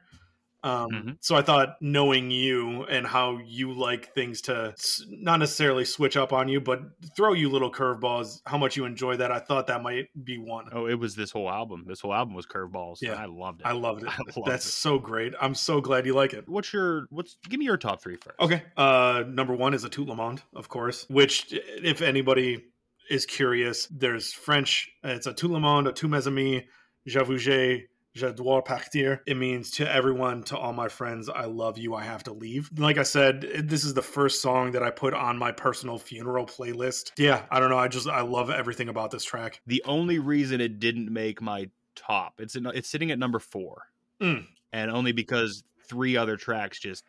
Um, Mhm. So I thought knowing you and how you like things to not necessarily switch up on you, but throw you little curveballs, how much you enjoy that. I thought that might be one. Oh, it was this whole album. This whole album was curveballs. Yeah. I loved it. I loved (laughs) it. I loved That's it. so great. I'm so glad you like it. What's your what's? Give me your top three first. Okay. Uh, number one is a Tout Le Monde, of course, which, if anybody is curious, there's French. It's a Tout Le Monde, a Tout Mes Amis, J'avoue, j'ai, je dois partir. It means to everyone, to all my friends, I love you, I have to leave. Like I said, this is the first song that I put on my personal funeral playlist. Yeah, I don't know. I just, I love everything about this track. The only reason it didn't make my top, it's in, it's sitting at number four, Mm. and only because three other tracks just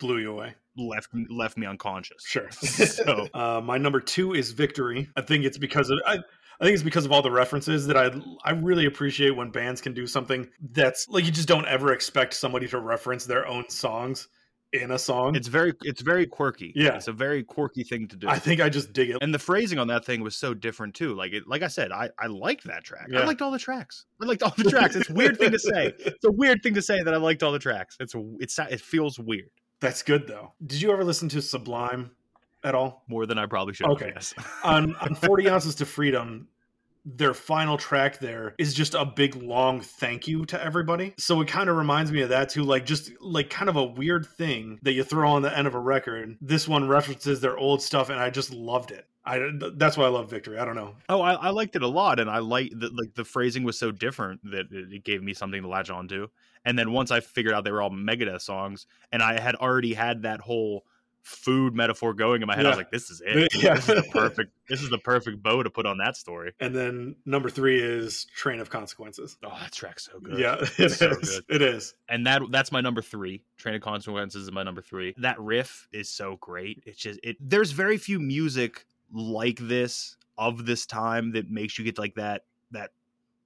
Blew you away. left left me unconscious. Sure. (laughs) So- (laughs) uh, my number two is Victory. I think it's because of I, I think it's because of all the references that I I really appreciate when bands can do something that's like you just don't ever expect somebody to reference their own songs in a song. It's very it's very quirky. Yeah. it's a very quirky thing to do. I think I just dig it. and the phrasing on that thing was so different too. Like it, like I said, I I liked that track. Yeah. I liked all the tracks. I liked all the tracks. It's a weird thing to say. (laughs) It's a weird thing to say that I liked all the tracks. It's it's it feels weird That's good though. Did you ever listen to Sublime at all? more than I probably should. Okay. Yes. (laughs) on on 40 (laughs) ounces to freedom their final track there is just a big long thank you to everybody so it kind of reminds me of that too like just like kind of a weird thing that you throw on the end of a record this one references their old stuff and i just loved it i that's why i love victory i don't know Oh, I, I liked it a lot, and I like that. Like the phrasing was so different that it, it gave me something to latch onto. And then once I figured out they were all Megadeth songs, and I had already had that whole food metaphor going in my head, I was like, "This is (laughs) it. Yeah. This is the perfect. This is the perfect bow to put on that story." and then number three is train of consequences Oh, that track's so good. yeah (laughs) it is. So good. it is and that that's my number three. Train of Consequences is my number three. That riff is so great. It's just it. There's very few music like this of this time that makes you get like that that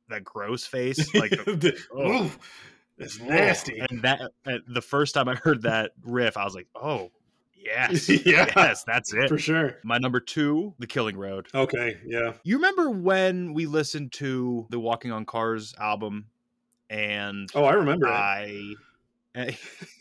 that gross face. (laughs) Like The- oh. it's nasty And that uh, the first time I heard that riff, I was like, oh yes, (laughs) Yeah. yes, that's it. for sure My number two, The Killing Road. okay yeah You remember when we listened to the Walking on Cars album, and oh i remember it. I. Eh,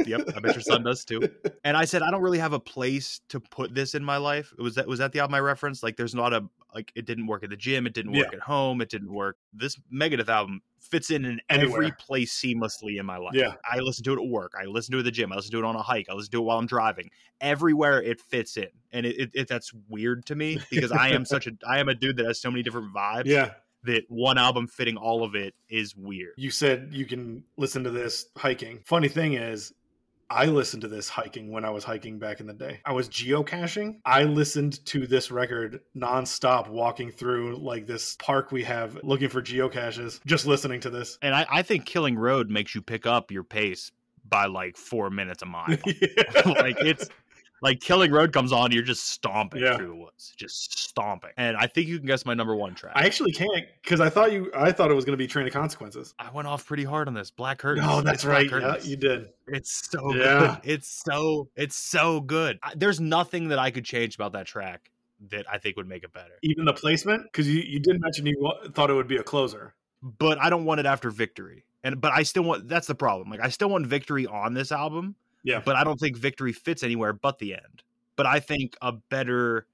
yep, I bet your son does too. (laughs) And I said I don't really have a place to put this in my life. Was that was that the album I referenced? Like, there's not a like it didn't work at the gym, it didn't work Yeah. at home, it didn't work. This Megadeth album fits in in every place seamlessly in my life. Yeah. I listen to it at work. I listen to it at the gym. I listen to it on a hike. I listen to it while I'm driving. Everywhere it fits in, and it, it, it that's weird to me because I am (laughs) such a I am a dude that has so many different vibes. yeah That one album fitting all of it is weird. you said you can listen to this hiking. Funny thing is, I listened to this hiking when I was hiking back in the day. I was geocaching. I listened to this record nonstop walking through like this park we have looking for geocaches, just listening to this. And I, I think Killing Road makes you pick up your pace by like four minutes a mile. (laughs) (laughs) like it's like Killing Road comes on, you're just stomping Yeah. through the woods, just stomping. And I think you can guess my number one track. I actually can't because I thought you I thought it was going to be Train of Consequences. I went off pretty hard on this. Black Curtains. No, that's It's right. Yeah, you did. It's so Yeah. good. (laughs) It's so it's so good. I, there's nothing that I could change about that track that I think would make it better. Even the placement because you, you didn't mention you thought it would be a closer. But I don't want it after victory. And but I still want that's the problem. Like I still want victory on this album, Yeah. but I don't think victory fits anywhere but the end. But I think a better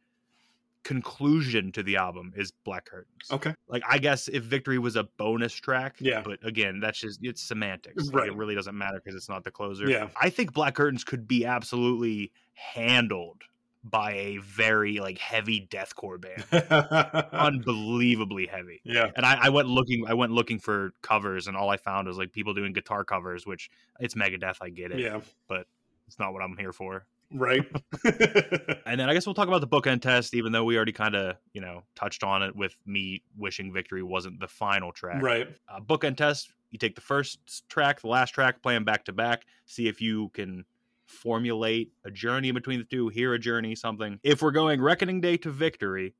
conclusion to the album is Black Curtains. okay. Like I guess if victory was a bonus track, Yeah. But again, that's just it's semantics. Like, Right. it really doesn't matter because it's not the closer. Yeah. I think Black Curtains could be absolutely handled by a very like heavy deathcore band. (laughs) Unbelievably heavy. yeah. And I, I went looking I went looking for covers and all I found was like people doing guitar covers, which it's Megadeth, I get it. Yeah. But it's not what I'm here for. Right. (laughs) And then I guess we'll talk about the bookend test, even though we already kind of, you know, touched on it with me wishing victory wasn't the final track. right. Uh, bookend test, you take the first track, the last track, play them back to back, see if you can formulate a journey between the two, hear a journey, something. If we're going Reckoning Day to victory,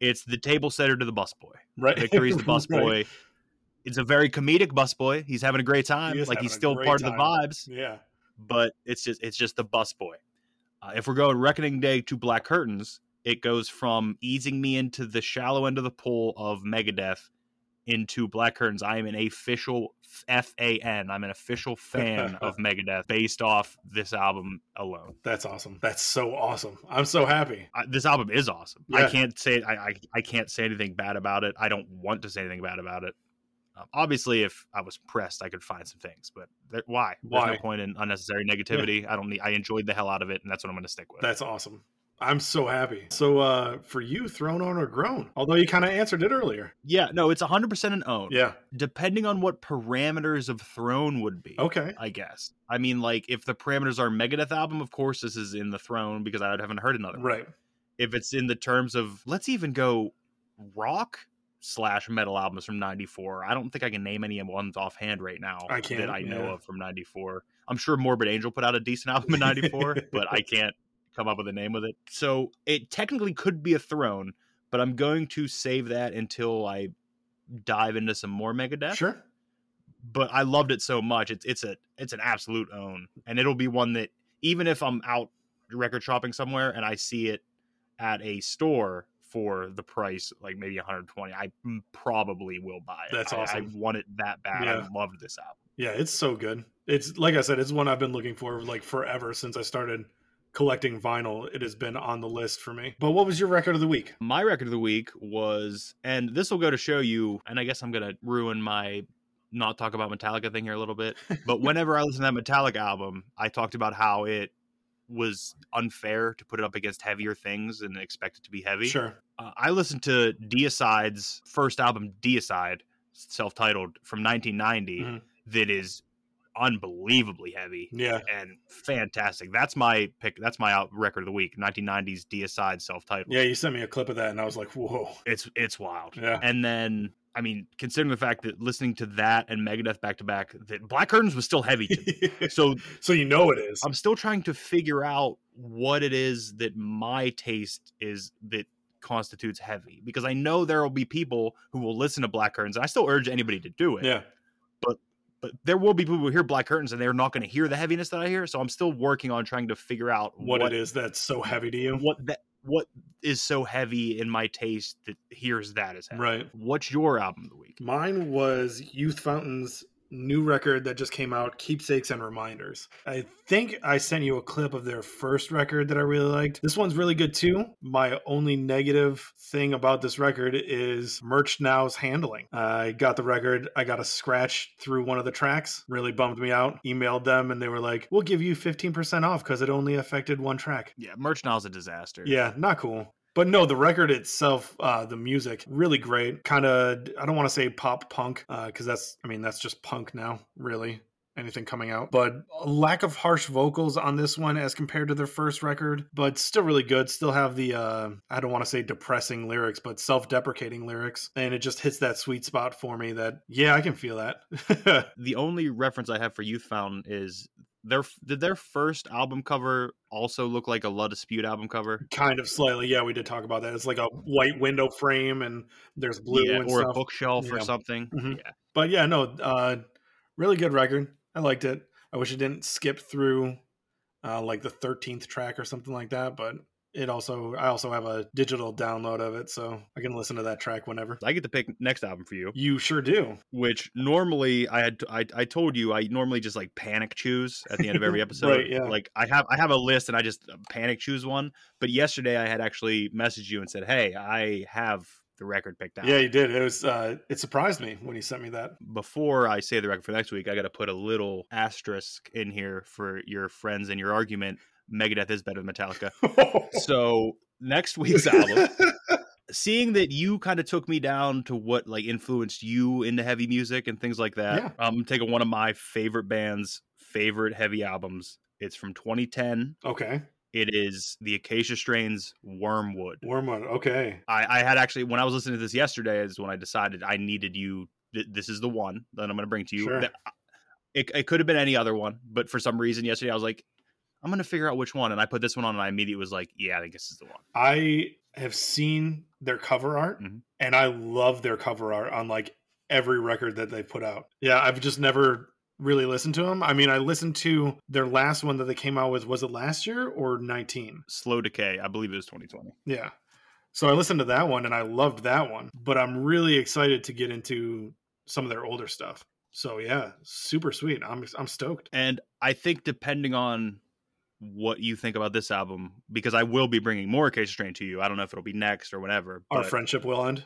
it's the table setter to the busboy. Right. Victory's the (laughs) busboy. Right. It's a very comedic busboy. He's having a great time. He like he's still part of the vibes Yeah. but it's just it's just the busboy. Uh, if we're going Reckoning Day to Black Curtains, it goes from easing me into the shallow end of the pool of Megadeth into Black Curtains. I am an official F A N. I'm an official fan of (laughs) Megadeth based off this album alone. That's awesome. That's so awesome. I'm so happy. I, this album is awesome. I can't say I, I I can't say anything bad about it. I don't want to say anything bad about it. Um, obviously, if I was pressed, I could find some things, but there, why? There's Why? no point in unnecessary negativity. I don't need. I enjoyed the hell out of it, and that's what I'm going to stick with. That's awesome. I'm so happy. So uh for you, thrown on or grown? Although you kind of answered it earlier. yeah, no, it's 100 percent an own. Yeah. depending on what parameters of Throne would be. Okay. I guess. I mean, like if the parameters are Megadeth album, of course this is in the Throne because I haven't heard another. one. Right. If it's in the terms of let's even go rock slash metal albums from 94 i don't think i can name any ones offhand right now I can't, that i know yeah. of from 94 i'm sure morbid angel put out a decent album in 94 (laughs) but i can't come up with a name with it so it technically could be a throne but i'm going to save that until i dive into some more megadeth Sure. but I loved it so much. It's it's a it's an absolute own, and it'll be one that even if I'm out record shopping somewhere and I see it at a store for the price, like maybe 120, I probably will buy it. That's I- awesome. I want it that bad. Yeah. I loved this album. Yeah, it's so good. It's like I said, it's one I've been looking for like forever since I started collecting vinyl. It has been on the list for me. But what was your record of the week? My record of the week was, and this will go to show you, and I guess I'm gonna ruin my not talk about Metallica thing here a little bit. (laughs) But whenever I listen to that Metallica album, I talked about how it was unfair to put it up against heavier things and expect it to be heavy. Sure. Uh, I listened to Deicide's first album, Deicide, self-titled from 1990, Mhm. that is unbelievably heavy Yeah. and fantastic. That's my pick. That's my out record of the week. 1990s Deicide self-titled. Yeah, you sent me a clip of that and I was like, whoa. It's it's wild. Yeah. And then I mean, considering the fact that listening to that and Megadeth back to back, that Black Curtains was still heavy to me. (laughs) so so you know it is. I'm still trying to figure out what it is that my taste is that constitutes heavy because I know there will be people who will listen to Black Curtains. And I still urge anybody to do it. yeah. But there will be people who hear Black Curtains and they're not going to hear the heaviness that I hear. So I'm still working on trying to figure out What, it is that's so heavy to you. What that what is so heavy in my taste that hears that as heavy. Right. What's your album of the week? Mine was Youth Fountain's new record that just came out, Keepsakes and Reminders. I think I sent you a clip of their first record that I really liked. This one's really good too. My only negative thing about this record is MerchNow's handling. I got the record, I got a scratch through one of the tracks, really bummed me out. Emailed them and they were like, we'll give you 15% off because it only affected one track. Yeah, MerchNow's a disaster. Yeah, not cool. But no, the record itself, uh, the music, really great. Kind of, I don't want to say pop punk, because that's, I mean, that's just punk now, really. Anything coming out, but lack of harsh vocals on this one as compared to their first record, but still really good. Still have the, uh, I don't want to say depressing lyrics, but self deprecating lyrics. And it just hits that sweet spot for me that, yeah, I can feel that. (laughs) The only reference I have for Youth Fountain is their did their first album cover also look like a La Dispute album cover? kind of slightly. Yeah, we did talk about that. It's like a white window frame and there's blue Yeah, or stuff. a bookshelf or Yeah. something. Mhm. Yeah. But yeah, no, uh, really good record. I liked it. I wish it didn't skip through uh, like the thirteenth track or something like that. But it also I also have a digital download of it, so I can listen to that track whenever. I get to pick next album for you, You sure do. which normally I had I, I told you I normally just like panic choose at the end of every (laughs) episode. Right, yeah. Like I have I have a list and I just uh, panic choose one. But yesterday I had actually messaged you and said, "Hey, I have the record picked out." Yeah, you did. It was uh it surprised me when you sent me that. Before I say the record for next week, I got to put a little asterisk in here for your friends and your argument. Megadeth is better than Metallica. (laughs) so next week's album seeing that you kind of took me down to what like influenced you into heavy music and things like that Yeah. i'm taking one of my favorite bands favorite heavy albums it's from 2010 okay. it is the acacia strains wormwood Wormwood. Okay. I, I had actually when i was listening to this yesterday is when i decided i needed you th- this is the one that i'm going to bring to you Sure. It, it could have been any other one but for some reason yesterday i was like i'm going to figure out which one and i put this one on and i immediately was like yeah i think this is the one I have seen their cover art Mhm. and I love their cover art on like every record that they put out. Yeah, I've just never really listened to them. I mean, I listened to their last one that they came out with was it last year or 19? slow decay i believe it was 2020 Yeah. So I listened to that one and I loved that one, but I'm really excited to get into some of their older stuff. So yeah, super sweet. I'm I'm stoked. And I think depending on what you think about this album, because I will be bringing more Acacia Strain to you. I don't know if it'll be next or whenever. Our friendship will end.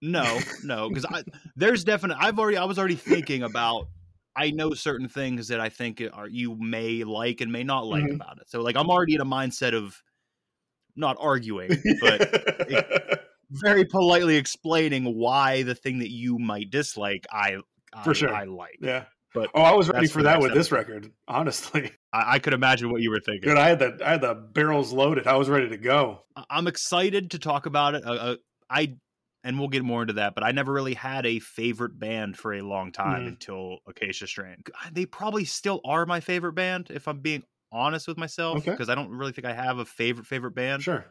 No, no, because I (laughs) there's definite. I've already I was already thinking about. I know certain things that I think are you may like and may not like Mhm. about it. So like I'm already in a mindset of not arguing, but (laughs) very politely explaining why the thing that you might dislike I I, For sure. I like. yeah. But Oh, I was ready for that next with this record. (laughs) Honestly, I, I could imagine what you were thinking. dude, I had the I had the barrels loaded. I was ready to go. I- I'm excited to talk about it. Uh, uh, I and we'll get more into that, but I never really had a favorite band for a long time Mhm. until Acacia Strain. They probably still are my favorite band if I'm being honest with myself Okay. because I don't really think I have a favorite favorite band, Sure.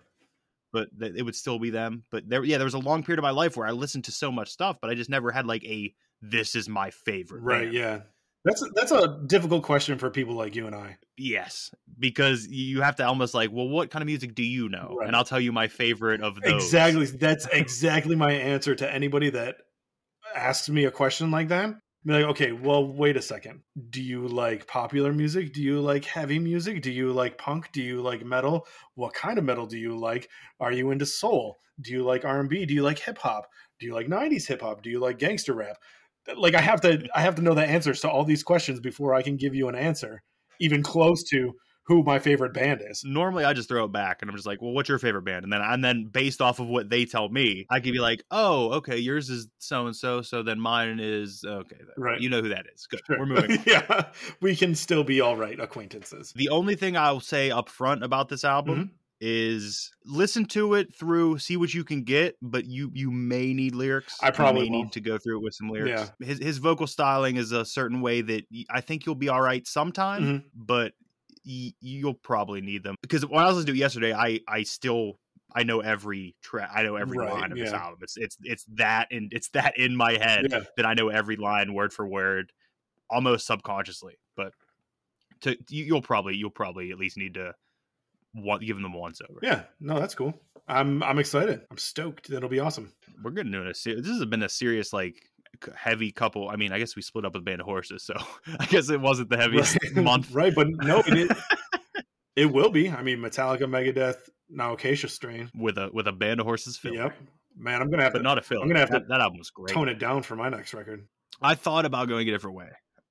but th- it would still be them. But there yeah, there was a long period of my life where I listened to so much stuff, but I just never had like a this is my favorite Right. band. Yeah. That's a, that's a difficult question for people like you and I. Yes, because you have to almost like, well, what kind of music do you know? Right. And I'll tell you my favorite of those. Exactly. That's (laughs) exactly my answer to anybody that asks me a question like that. Be like, okay, well, wait a second. Do you like popular music? Do you like heavy music? Do you like punk? Do you like metal? What kind of metal do you like? Are you into soul? Do you like R and B? Do you like hip hop? Do you like '90s hip hop? Do you like gangster rap? Like, I have to, I have to know the answers to all these questions before I can give you an answer, even close to who my favorite band is. normally I just throw it back and I'm just like, well, what's your favorite band? And then and then based off of what they tell me, I could be like, oh, okay, yours is so and so, so then mine is okay. Right. You know who that is. Good. Sure. We're moving. (laughs) yeah, we can still be all right acquaintances. The only thing I'll say up front about this album Mm-hmm. Is listen to it through, see what you can get, but you you may need lyrics. I probably need to go through it with some lyrics. Yeah. His his vocal styling is a certain way that I think you'll be all right sometime, Mhm. but y- you'll probably need them because when I was listening to it yesterday, I I still I know every track, I know every Right, line of this yeah. album. It's it's it's that and it's that in my head Yeah. that I know every line word for word, almost subconsciously. But to you'll probably you'll probably at least need to one, give them once over. Yeah, no, that's cool. I'm I'm excited. I'm stoked. That'll be awesome. We're getting into a ser- this has been a serious like heavy couple. I mean, I guess we split up with Band of Horses, so (laughs) I guess it wasn't the heaviest right. (laughs) month. right? But no, it, is- (laughs) it will be. I mean, Metallica, Megadeth, now Acacia Strain. with a with a Band of Horses film. Yep, man, I'm gonna have But to not a film. I'm gonna have to that, that album was great. tone it down for my next record. I thought about going a different way.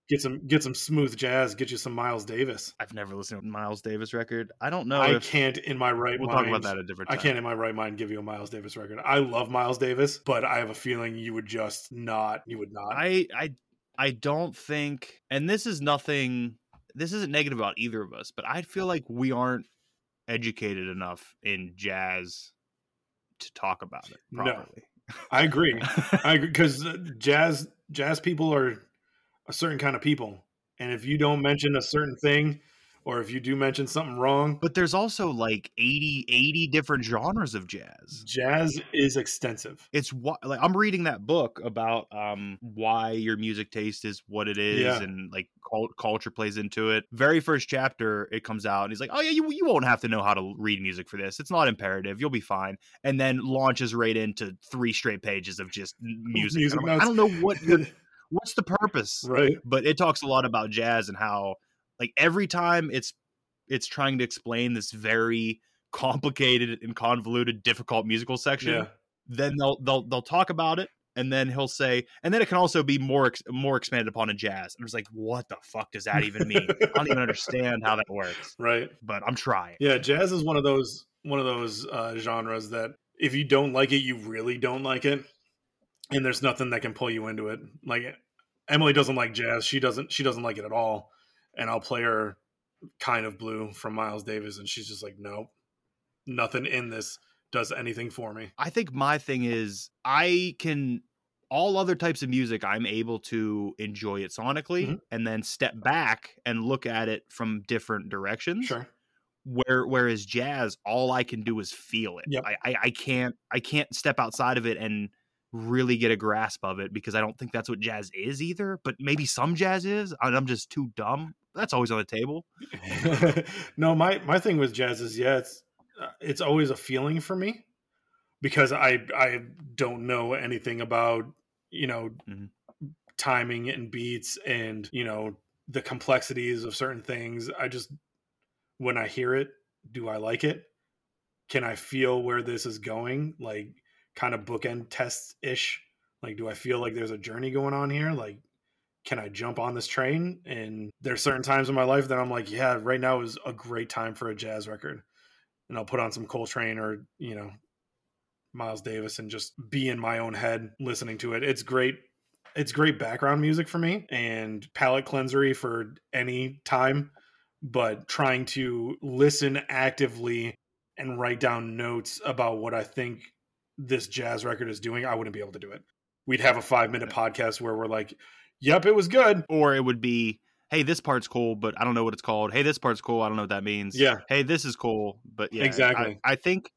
Get some get some smooth jazz. Get you some Miles Davis. I've never listened to a Miles Davis record. I don't know I if can't in my right we'll mind. talk about that a different I can't in my right mind give you a Miles Davis record. I love Miles Davis, but I have a feeling you would just not. You would not. I I I don't think, and this is nothing. This isn't negative about either of us, but I feel like we aren't educated enough in jazz to talk about it No. I agree. (laughs) I agree because uh, jazz jazz people are a certain kind of people, and if you don't mention a certain thing or if you do mention something wrong. But there's also like 80, 80 different genres of jazz. Jazz is extensive. It's what like I'm reading that book about um why your music taste is what it is Yeah. and like cult- culture plays into it. Very first chapter it comes out and he's like, "Oh yeah, you you won't have to know how to read music for this. It's not imperative. You'll be fine." And then launches right into three straight pages of just (laughs) music. Music I'm like, I don't know what (laughs) what's the purpose. Right. But it talks a lot about jazz and how like every time it's it's trying to explain this very complicated and convoluted difficult musical section Yeah. then they'll they'll they'll talk about it and then he'll say and then it can also be more ex- more expanded upon in jazz and it's like what the fuck does that even mean i don't even understand how that works Right. but i'm trying Yeah, jazz is one of those one of those uh, genres that if you don't like it, you really don't like it, and there's nothing that can pull you into it. Like Emily doesn't like jazz; she doesn't she doesn't like it at all. And I'll play her "Kind of Blue" from Miles Davis, and she's just like, "Nope, nothing in this does anything for me." i think my thing is i can all other types of music i'm able to enjoy it sonically Mhm. and then step back and look at it from different directions Sure. where whereas jazz all i can do is feel it Yep. I, I i can't i can't step outside of it and really get a grasp of it because i don't think that's what jazz is either but maybe some jazz is and i'm just too dumb that's always on the table (laughs) no, my my thing with jazz is yeah, it's uh, it's always a feeling for me because I I don't know anything about you know Mhm. timing and beats and you know the complexities of certain things. I just when I hear it, do I like it? Can I feel where this is going? Like kind of bookend test ish. Like, do I feel like there's a journey going on here? Like, can I jump on this train? And there's certain times in my life that I'm like, yeah, right now is a great time for a jazz record. And I'll put on some Coltrane or, you know, Miles Davis and just be in my own head listening to it. It's great. It's great background music for me and palate cleansery for any time. But trying to listen actively and write down notes about what I think this jazz record is doing, I wouldn't be able to do it. We'd have a five minute podcast where we're like, yep, it was good. or it would be hey this part's cool but i don't know what it's called hey this part's cool i don't know what that means Yeah. hey this is cool but yeah Exactly. I, think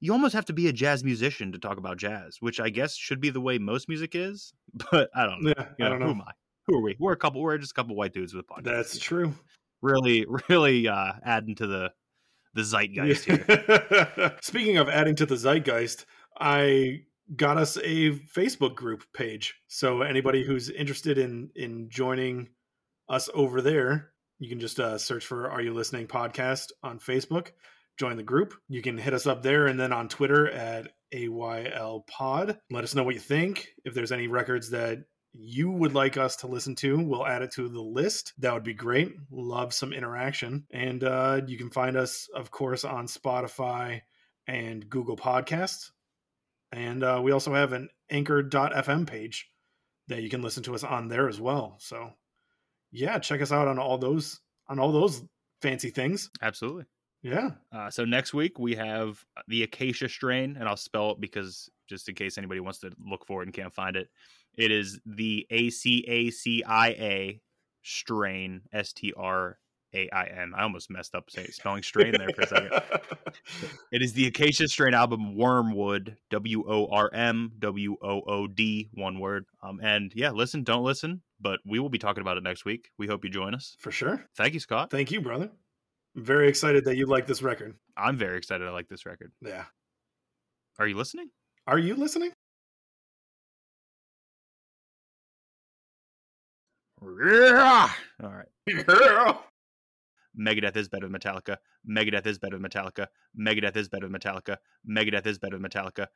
you almost have to be a jazz musician to talk about jazz which i guess should be the way most music is (laughs) but i don't know Yeah, You I don't who am i who are we we're a couple we're just a couple white dudes with a podcasts That's true. really (laughs) really uh adding to the the zeitgeist here (laughs) Speaking of adding to the zeitgeist, I got us a Facebook group page. So anybody who's interested in in joining us over there, you can just uh, search for "Are You Listening?" podcast on Facebook. Join the group. You can hit us up there, and then on Twitter at AYL Pod. Let us know what you think. If there's any records that you would like us to listen to, we'll add it to the list. That would be great. Love some interaction. And uh, you can find us, of course, on Spotify and Google Podcasts. And uh, we also have an anchor.fm page that you can listen to us on there as well. So yeah, check us out on all those on all those fancy things. absolutely Yeah. Uh, so next week we have the acacia strain, and I'll spell it because just in case anybody wants to look for it and can't find it, it is the A C A C I A strain S T R A I N. I almost messed up saying spelling (laughs) strain there for a second. It is the Acacia Strain album Wormwood, W O R M W O O D, one word. Um, and yeah, listen, don't listen, but we will be talking about it next week. We hope you join us. For sure. Thank you, Scott. Thank you, brother. I'm very excited that you like this record. I'm very excited. I like this record. Yeah. Are you listening? Are you listening? Yeah. All right. (laughs) Megadeth is better than Metallica. Megadeth is better than Metallica. Megadeth is better than Metallica. Megadeth is better than Metallica.